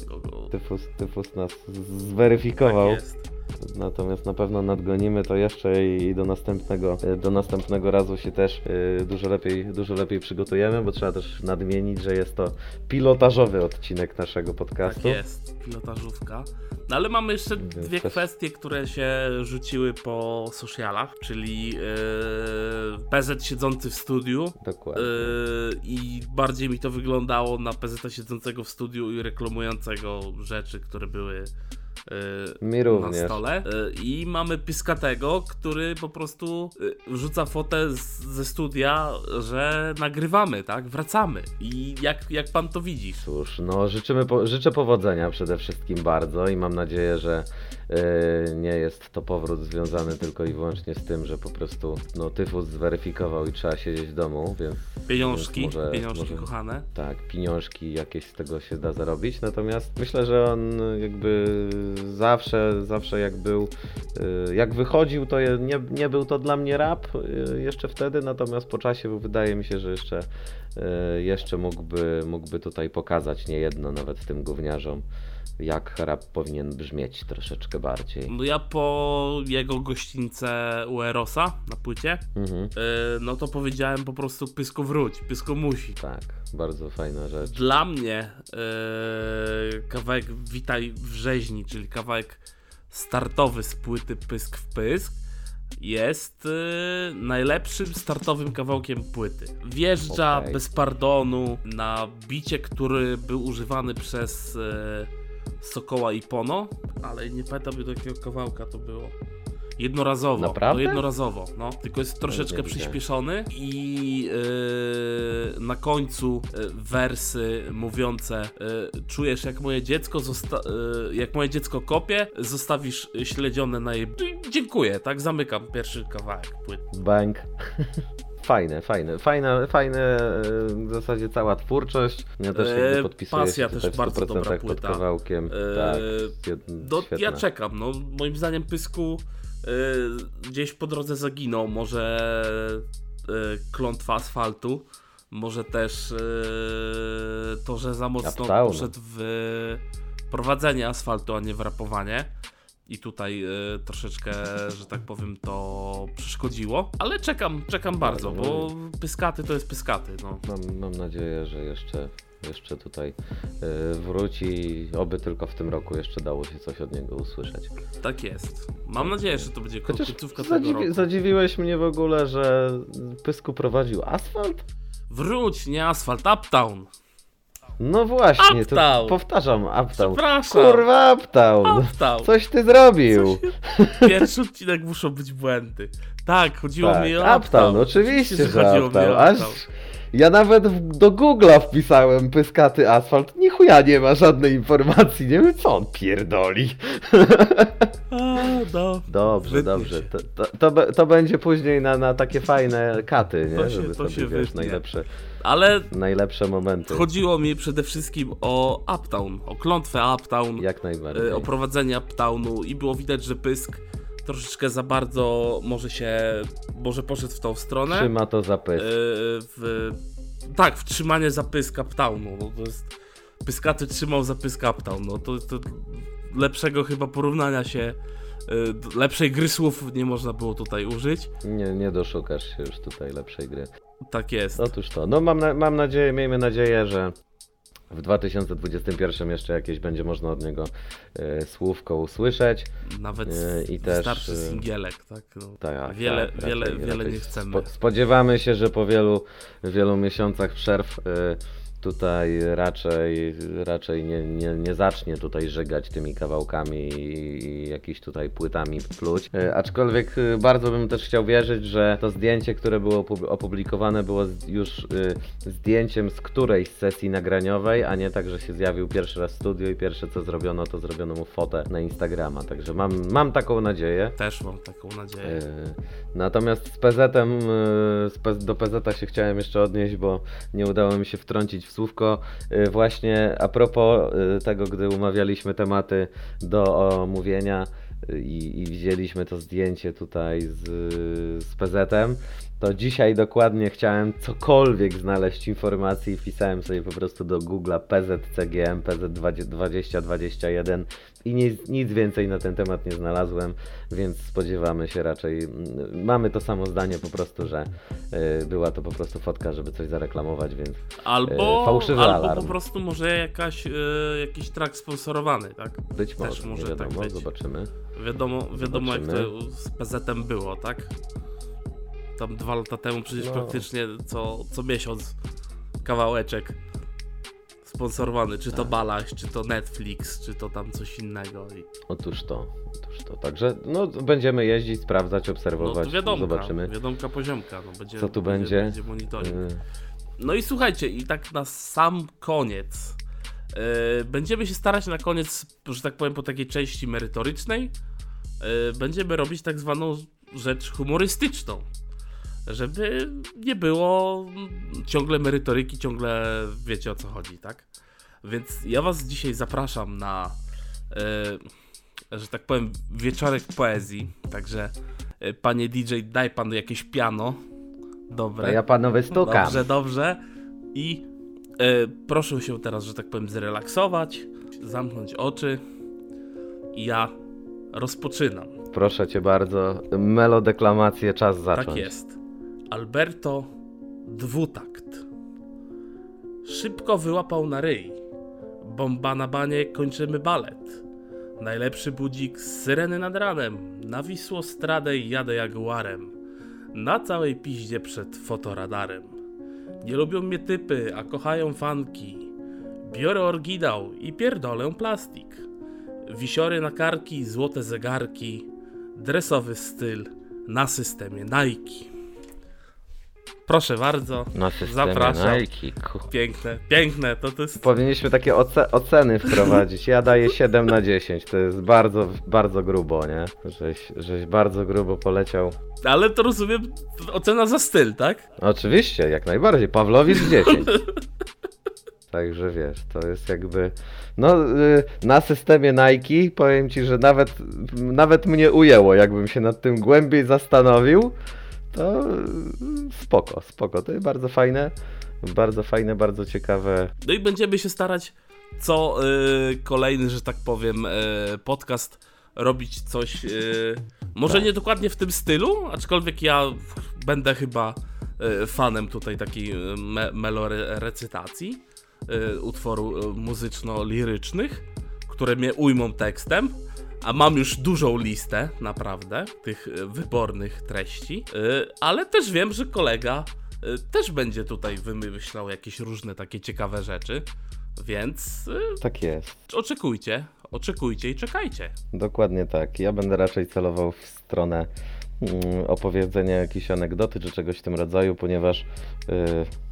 Tyfus, tyfus nas zweryfikował. Tak. Natomiast na pewno nadgonimy to jeszcze i do następnego, do następnego razu się też y, dużo lepiej, dużo lepiej przygotujemy, bo trzeba też nadmienić, że jest to pilotażowy odcinek naszego podcastu. Tak jest, pilotażówka. No ale mamy jeszcze Więc dwie też- kwestie, które się rzuciły po socialach, czyli yy, PZ siedzący w studiu. Dokładnie. Yy, I bardziej mi to wyglądało na PZ siedzącego w studiu i reklamującego rzeczy, które były yy, Mi na również. stole. Y, I mamy Pyskatego, który po prostu y, wrzuca fotę z, ze studia, że nagrywamy, tak? Wracamy. I jak, jak pan to widzi? Cóż, no życzymy po, życzę powodzenia przede wszystkim bardzo i mam nadzieję, że y, nie jest to powrót związany tylko i wyłącznie z tym, że po prostu no, tyfus zweryfikował i trzeba siedzieć w domu, więc Pieniążki, Więc może- pieniążki może- kochane. tak, pieniążki jakieś z tego się da zarobić, natomiast myślę, że on jakby zawsze, zawsze jak był, y, jak wychodził, to nie, nie był to dla mnie rap y, jeszcze wtedy, natomiast po czasie wydaje mi się, że jeszcze, jeszcze mógłby, mógłby tutaj pokazać niejedno nawet tym gówniarzom, jak rap powinien brzmieć troszeczkę bardziej. No ja po jego gościńce u Erosa na płycie, Mhm, y, no to powiedziałem po prostu Pysko wróć, Pysko musi. tak, bardzo fajna rzecz. Dla mnie y, kawałek Witaj w rzeźni, czyli kawałek startowy z płyty Pysk w Pysk jest y, najlepszym startowym kawałkiem płyty. Wjeżdża Okej. bez pardonu na bicie, który był używany przez Sokoła i Pono, ale nie pamiętam do jakiego kawałka to było. Jednorazowo. Naprawdę? No jednorazowo, no. Tylko jest troszeczkę nie widziałem. przyspieszony i yy, na końcu yy, wersy mówiące yy, czujesz jak moje dziecko yy, jak moje dziecko kopie, zostawisz śledzione na jej... Dziękuję, tak? Zamykam pierwszy kawałek płyty. Bank. Fajne, fajne, fajne, fajne e, w zasadzie cała twórczość. Ja też E, jakby podpisuję Pasja się też bardzo 100% dobra pod płyta. kawałkiem. E, tak, No, świetna. ja czekam, no moim zdaniem Pysku yy, gdzieś po drodze zaginął, może yy, klątwa asfaltu, Może też yy, to, że za mocno Uptown. poszedł w prowadzenie asfaltu, a nie w rapowanie. I tutaj y, troszeczkę, że tak powiem, to przeszkodziło. Ale czekam, czekam bardzo, bo pyskaty to jest pyskaty. No. Mam, mam nadzieję, że jeszcze, jeszcze tutaj y, wróci. Oby tylko w tym roku jeszcze dało się coś od niego usłyszeć. Tak jest. Mam nadzieję, że to będzie końcówka tego zadziwi, roku. zadziwiłeś mnie w ogóle, że Pysku prowadził asfalt? Wróć, nie asfalt, uptown. No właśnie, to powtarzam, Uptown. Przepraszam. Kurwa, Uptown. Uptown. Coś ty zrobił. Pierwszy odcinek muszą być błędy. Tak, chodziło Tak, mi o Uptown, oczywiście, że chodziło mi Uptown. o Aż Uptown. Ja nawet w, do Google'a wpisałem pyskaty asfalt. Ni chuja nie ma żadnej informacji. Nie wiem, co on pierdoli. A, no. Dobrze, dobrze. To, to, to, to będzie później na, na takie fajne katy, nie? To się- Żeby to sobie, się wiesz, najlepsze, Ale najlepsze momenty. chodziło mi przede wszystkim o Uptown, o klątwę Uptown, Jak najbardziej. y, o prowadzenie Uptownu i było widać, że Pysk troszeczkę za bardzo może się, może poszedł w tą stronę. Trzyma to za pysk. w, tak, w trzymanie za Pysk Uptownu. No, to jest, Pyskaty trzymał za Pysk Uptown. No, to, to lepszego chyba porównania się, d- lepszej gry słów nie można było tutaj użyć. Nie, nie doszukasz się już tutaj lepszej gry. Tak jest. Otóż to. No mam, na, mam nadzieję, miejmy nadzieję, że w 2021 jeszcze jakieś będzie można od niego e, słówko usłyszeć. Nawet Y, i też, wystarczy y, singielek, tak? No. Tak, wiele, tak, wiele, raczej- wiele raczej nie chcemy. spo- Spodziewamy się, że po wielu, wielu miesiącach przerw y, tutaj raczej, raczej nie, nie, nie zacznie tutaj żygać tymi kawałkami i, i jakiś tutaj płytami pluć. Y, Aczkolwiek y, bardzo bym też chciał wierzyć, że to zdjęcie, które było opu- opublikowane było z- już y, zdjęciem z którejś sesji nagraniowej, a nie tak, że się zjawił pierwszy raz w studiu i pierwsze co zrobiono, to zrobiono mu fotę na Instagrama. Także mam, mam taką nadzieję. Też mam taką nadzieję. Natomiast z PZ-em, z P- do PZ-a się chciałem jeszcze odnieść, bo nie udało mi się wtrącić w słówko. Yy, Właśnie a propos yy, tego, gdy umawialiśmy tematy do omówienia yy, i, i widzieliśmy to zdjęcie tutaj z, z PZ-em, to dzisiaj dokładnie chciałem cokolwiek znaleźć informacji i wpisałem sobie po prostu do Google'a PZCGM, PZ2021 i nic, nic więcej na ten temat nie znalazłem, więc spodziewamy się raczej, mm, mamy to samo zdanie po prostu, że y, była to po prostu fotka, żeby coś zareklamować, więc Albo, e, fałszywy albo alarm. po prostu może jakaś, e, jakiś track sponsorowany, tak? być może, Też może tak wiadomo, być. zobaczymy. Wiadomo, wiadomo jak Zobaczymy. to z PZ-em było, tak? Tam dwa lata temu przecież No. praktycznie co, co miesiąc kawałeczek sponsorowany, czy to Tak. Balaś, czy to Netflix, czy to tam coś innego. I, Otóż to, otóż to. Także no, będziemy jeździć, sprawdzać, no obserwować, to wiadomka, zobaczymy. wiadomka poziomka, no będzie, Co tu będzie? Będzie monitoring. Y, No i słuchajcie, i tak na sam koniec. Yy, będziemy się starać na koniec, że tak powiem, po takiej części merytorycznej. Yy, będziemy robić tak zwaną rzecz humorystyczną. Żeby nie było ciągle merytoryki, ciągle wiecie o co chodzi, tak? Więc ja Was dzisiaj zapraszam na, yy, że tak powiem, wieczorek poezji. Także, yy, panie DJ, daj pan jakieś piano. Dobre. To ja panowie stukam. Dobrze, dobrze. I e, proszę się teraz, że tak powiem, zrelaksować, zamknąć oczy. I ja rozpoczynam. Proszę cię bardzo, melodeklamację czas zacząć. Tak jest. Alberto dwutakt. Szybko wyłapał na ryj. Bomba na banie, kończymy balet. Najlepszy budzik z syreny nad ranem. Na Wisłostradę jadę jaguarem. Na całej piździe przed fotoradarem. Nie lubią mnie typy, a kochają fanki. Biorę orgidał i pierdolę plastik. Wisiory na karki, złote zegarki. Dresowy styl na systemie Nike. Proszę bardzo. Na Zapraszam. Nike. Piękne, piękne, to, to jest. Powinniśmy takie oce oceny wprowadzić. Ja daję 7 na 10. To jest bardzo, bardzo grubo, nie? Żeś, żeś bardzo grubo poleciał. Ale to rozumiem, ocena za styl, tak? Oczywiście, jak najbardziej. Pawlowicz 10. Także wiesz, to jest jakby. No, y, na systemie Nike powiem ci, że nawet, nawet mnie ujęło. Jakbym się nad tym głębiej zastanowił, to y, spoko, spoko. To jest bardzo fajne. Bardzo fajne, bardzo ciekawe. No i będziemy się starać co y, kolejny, że tak powiem, y, podcast robić coś, może Tak. nie dokładnie w tym stylu, aczkolwiek ja będę chyba fanem tutaj takiej me melorecytacji utworu y, muzyczno-lirycznych, które mnie ujmą tekstem. A mam już dużą listę, naprawdę, tych y, wybornych treści, y, ale też wiem, że kolega y, też będzie tutaj wymyślał jakieś różne takie ciekawe rzeczy, więc Tak jest. oczekujcie, oczekujcie i czekajcie. Dokładnie tak. Ja będę raczej celował w stronę opowiedzenia jakiejś anegdoty czy czegoś w tym rodzaju, ponieważ y,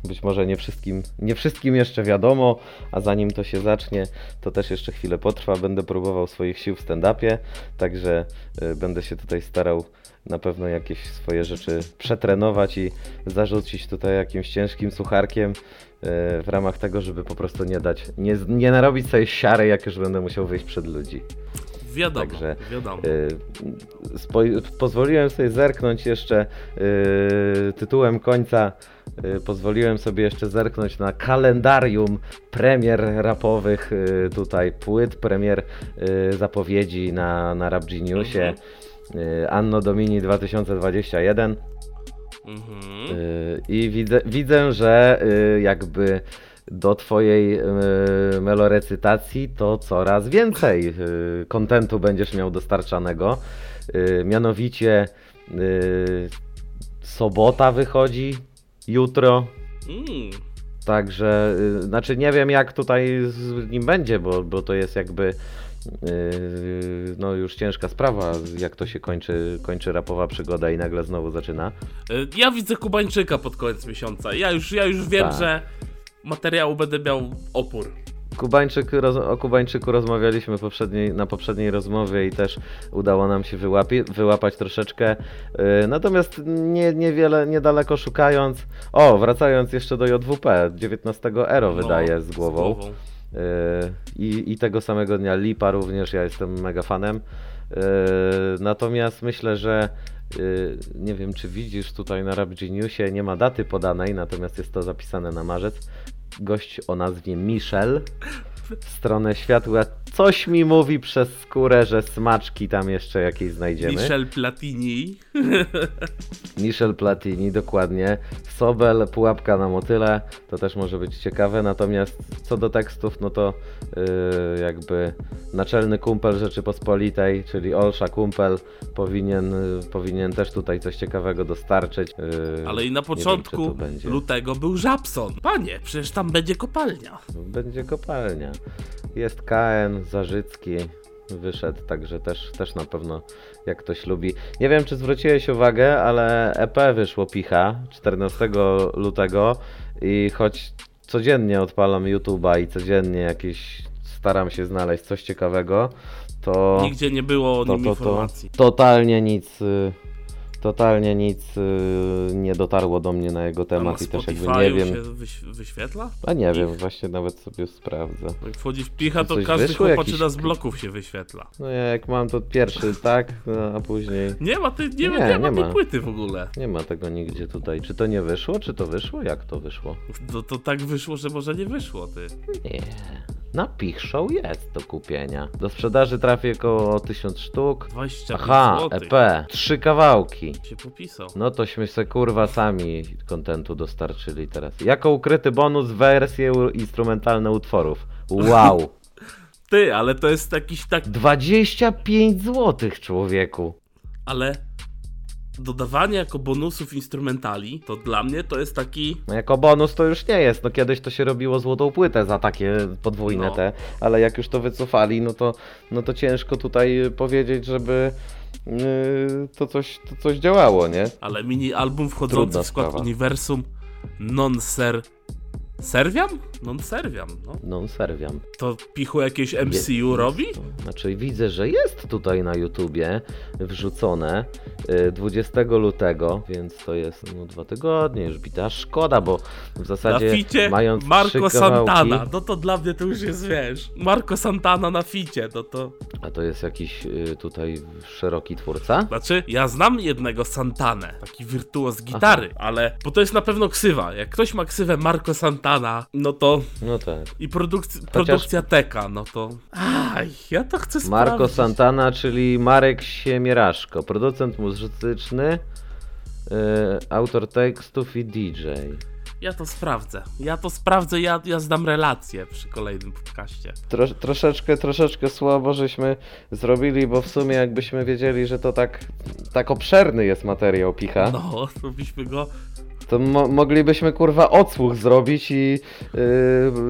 być może nie wszystkim, nie wszystkim jeszcze wiadomo, a zanim to się zacznie, to też jeszcze chwilę potrwa. Będę próbował swoich sił w stand-upie, także y, będę się tutaj starał na pewno jakieś swoje rzeczy przetrenować i zarzucić tutaj jakimś ciężkim sucharkiem y, w ramach tego, żeby po prostu nie dać, nie, nie narobić sobie siary, jak już będę musiał wyjść przed ludzi. Wiadomo, Także, wiadomo. Y, pozwoliłem sobie zerknąć jeszcze y, tytułem końca. y, Pozwoliłem sobie jeszcze zerknąć na kalendarium premier rapowych y, tutaj płyt, premier y, zapowiedzi na, na Rap Geniusie. y, Anno Domini 2021 Mhm. i widzę, widzę, że jakby do twojej y, melorecytacji to coraz więcej y, kontentu będziesz miał dostarczanego. Y, mianowicie sobota wychodzi jutro. Mm. Także, znaczy nie wiem jak tutaj z nim będzie, bo, bo to jest jakby no już ciężka sprawa, jak to się kończy, kończy rapowa przygoda i nagle znowu zaczyna. Ja widzę Kubańczyka pod koniec miesiąca. Ja już, ja już wiem, Tak. że materiału będę miał opór. Kubańczyk, roz, o Kubańczyku rozmawialiśmy poprzedniej, na poprzedniej rozmowie i też udało nam się wyłapi, wyłapać troszeczkę. Yy, natomiast nie, niewiele, niedaleko szukając. O, wracając jeszcze do JWP, 19 Ero No, wydaje z głową. głową. Yy, I, I tego samego dnia Lipa również, ja jestem mega fanem. Yy, natomiast myślę, że yy, nie wiem, czy widzisz tutaj na Rap Geniusie, nie ma daty podanej, natomiast jest to zapisane na marzec. Gość o nazwie Michel stronę światła. Coś mi mówi przez skórę, że smaczki tam jeszcze jakieś znajdziemy. Michel Platini. Michel Platini, dokładnie. Sobel, pułapka na motyle, to też może być ciekawe. Natomiast co do tekstów, no to yy, jakby naczelny kumpel Rzeczypospolitej, czyli Olsza Kumpel, powinien, yy, powinien też tutaj coś ciekawego dostarczyć. Yy, Ale i na wiem, początku będzie. lutego był Żabson. Panie, przecież tam będzie kopalnia. Będzie kopalnia. Jest KN, Zarzycki wyszedł, także też, też na pewno jak ktoś lubi. Nie wiem, czy zwróciłeś uwagę, ale EP wyszło Picha 14 lutego i choć codziennie odpalam YouTube'a i codziennie jakieś staram się znaleźć coś ciekawego, to... Nigdzie nie było o to, nim to, to informacji. totalnie nic... y, Totalnie nic y, nie dotarło do mnie na jego temat i też jakby nie wiem. się wyś wyświetla? A nie wiem, Ich. właśnie nawet sobie sprawdzę. Jak wchodzisz picha, to każdy chłopaczyna Jakiś- z bloków się wyświetla. No jak mam to pierwszy, tak, no, a później Nie ma, ty, nie, Nie, nie, ma nie tej ma. płyty w ogóle. nie ma tego nigdzie tutaj. Czy to nie wyszło, czy to wyszło? Jak to wyszło? To, to tak wyszło, że może nie wyszło, ty. Nie. Na Pich Show jest do kupienia. Do sprzedaży trafi około 1000 sztuk. 25 Aha, złotych. EP. Trzy kawałki. Się popisał. No tośmy se kurwa sami kontentu dostarczyli teraz. Jako ukryty bonus wersje u- instrumentalne utworów. Wow. Ty, ale to jest jakiś tak... 25 zł człowieku. Ale dodawanie jako bonusów instrumentali, to dla mnie to jest taki... No jako bonus to już nie jest. No kiedyś to się robiło złotą płytę za takie podwójne No. te, ale jak już to wycofali, no to, no to ciężko tutaj powiedzieć, żeby to, coś, to coś działało, nie? Ale mini album wchodzący Trudna w skład sprawa. uniwersum non-ser... Serwian? Non serviam, no. Non serviam. To pichu jakieś MCU Jest- robi? Znaczy widzę, że jest tutaj na YouTubie wrzucone y, 20 lutego, więc to jest no, dwa tygodnie już bita. Szkoda, bo w Na zasadzie ficie mając Marco Santana. No to dla mnie to już jest, wiesz, Marco Santana na ficie, no to... a to jest jakiś y, tutaj szeroki twórca. Znaczy, ja znam jednego Santanę, taki wirtuoz gitary, ale... Bo to jest na pewno ksywa. Jak ktoś ma ksywę Marco Santana, no to... No tak. I produkc- produkcja Teka, no to... Aj, ja to chcę Marco sprawdzić. Santana, czyli Marek Siemieraszko, producent muzyczny, y, autor tekstów i DJ. Ja to sprawdzę. Ja to sprawdzę, ja, ja zdam relację przy kolejnym podcaście. Tro, troszeczkę, troszeczkę słabo żeśmy zrobili, bo w sumie jakbyśmy wiedzieli, że to tak, tak obszerny jest materiał Picha, No, to byśmy go... to mo moglibyśmy kurwa odsłuch zrobić i yy,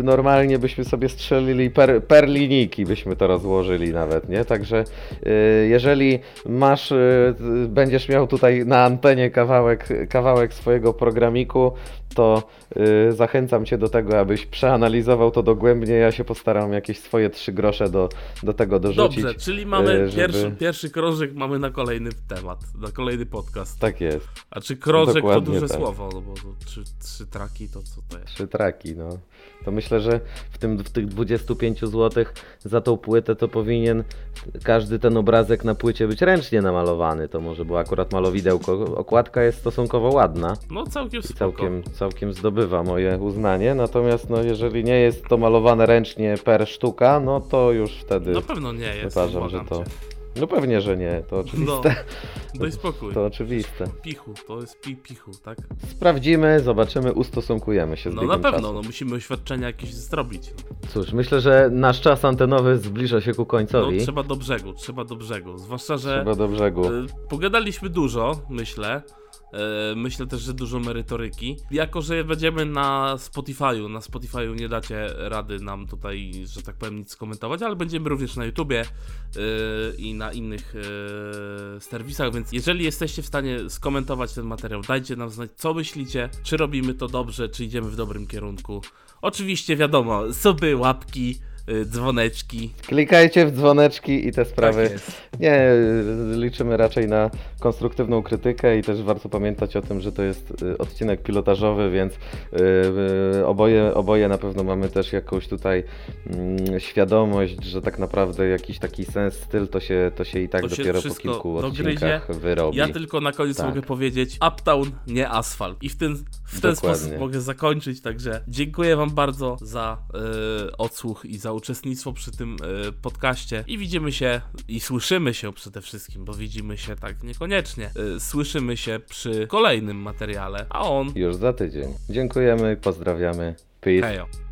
normalnie byśmy sobie strzelili per, per linijki, byśmy to rozłożyli nawet, nie? Także yy, jeżeli masz, yy, będziesz miał tutaj na antenie kawałek, kawałek swojego programiku, to yy, zachęcam Cię do tego, abyś przeanalizował to dogłębnie. Ja się postaram jakieś swoje trzy grosze do, do tego dorzucić. Dobrze, czyli mamy e, żeby- pierwszy, pierwszy krążek mamy na kolejny temat, na kolejny podcast. Tak jest. A czy krążek to Dokładnie duże tak. słowo, no bo to trzy, trzy traki to co to jest? Trzy traki, no. To myślę, że w, tym, w tych 25 zł za tą płytę to powinien każdy ten obrazek na płycie być ręcznie namalowany. To może było akurat malowidełko. Okładka jest stosunkowo ładna No całkiem spoko. całkiem, całkiem zdobywa moje uznanie. Natomiast no, jeżeli nie jest to malowane ręcznie per sztuka, no to już wtedy Na pewno nie jest, uważam, że to... cię. No pewnie, że nie, to No, oczywiste. daj spokój. To oczywiste. Pichu, to jest pi pichu, tak? Sprawdzimy, zobaczymy, ustosunkujemy się z No na pewno, czasu. no musimy oświadczenia jakieś zrobić. Cóż, myślę, że nasz czas antenowy zbliża się ku No końcowi. trzeba do brzegu, trzeba do brzegu. Zwłaszcza, że Trzeba do brzegu. y, pogadaliśmy dużo, myślę. Y, Myślę też, że dużo merytoryki. Jako, że będziemy na Spotify'u, na Spotify'u nie dacie rady nam tutaj, że tak powiem, nic skomentować, ale będziemy również na YouTubie y, i na innych y, serwisach, więc jeżeli jesteście w stanie skomentować ten materiał, dajcie nam znać, co myślicie, czy robimy to dobrze, czy idziemy w dobrym kierunku. Oczywiście wiadomo, suby, łapki, dzwoneczki. Klikajcie w dzwoneczki i te sprawy. Tak. Nie, y, liczymy raczej na konstruktywną krytykę i też warto pamiętać o tym, że to jest y, odcinek pilotażowy, więc y, y, oboje, oboje na pewno mamy też jakąś tutaj mm, świadomość, że tak naprawdę jakiś taki sens, styl to się, to się i tak To dopiero po kilku dogryzie. odcinkach wyrobi. Ja tylko na koniec Tak. mogę powiedzieć Uptown, nie asfalt. I w ten, w ten Dokładnie. sposób mogę zakończyć, także dziękuję wam bardzo za e, odsłuch i za uczestnictwo przy tym e, podcaście. I widzimy się i słyszymy się przede wszystkim, bo widzimy się tak niekoniecznie. E, słyszymy się przy kolejnym materiale, a on Już za tydzień. Dziękujemy, pozdrawiamy. Peace. hejo.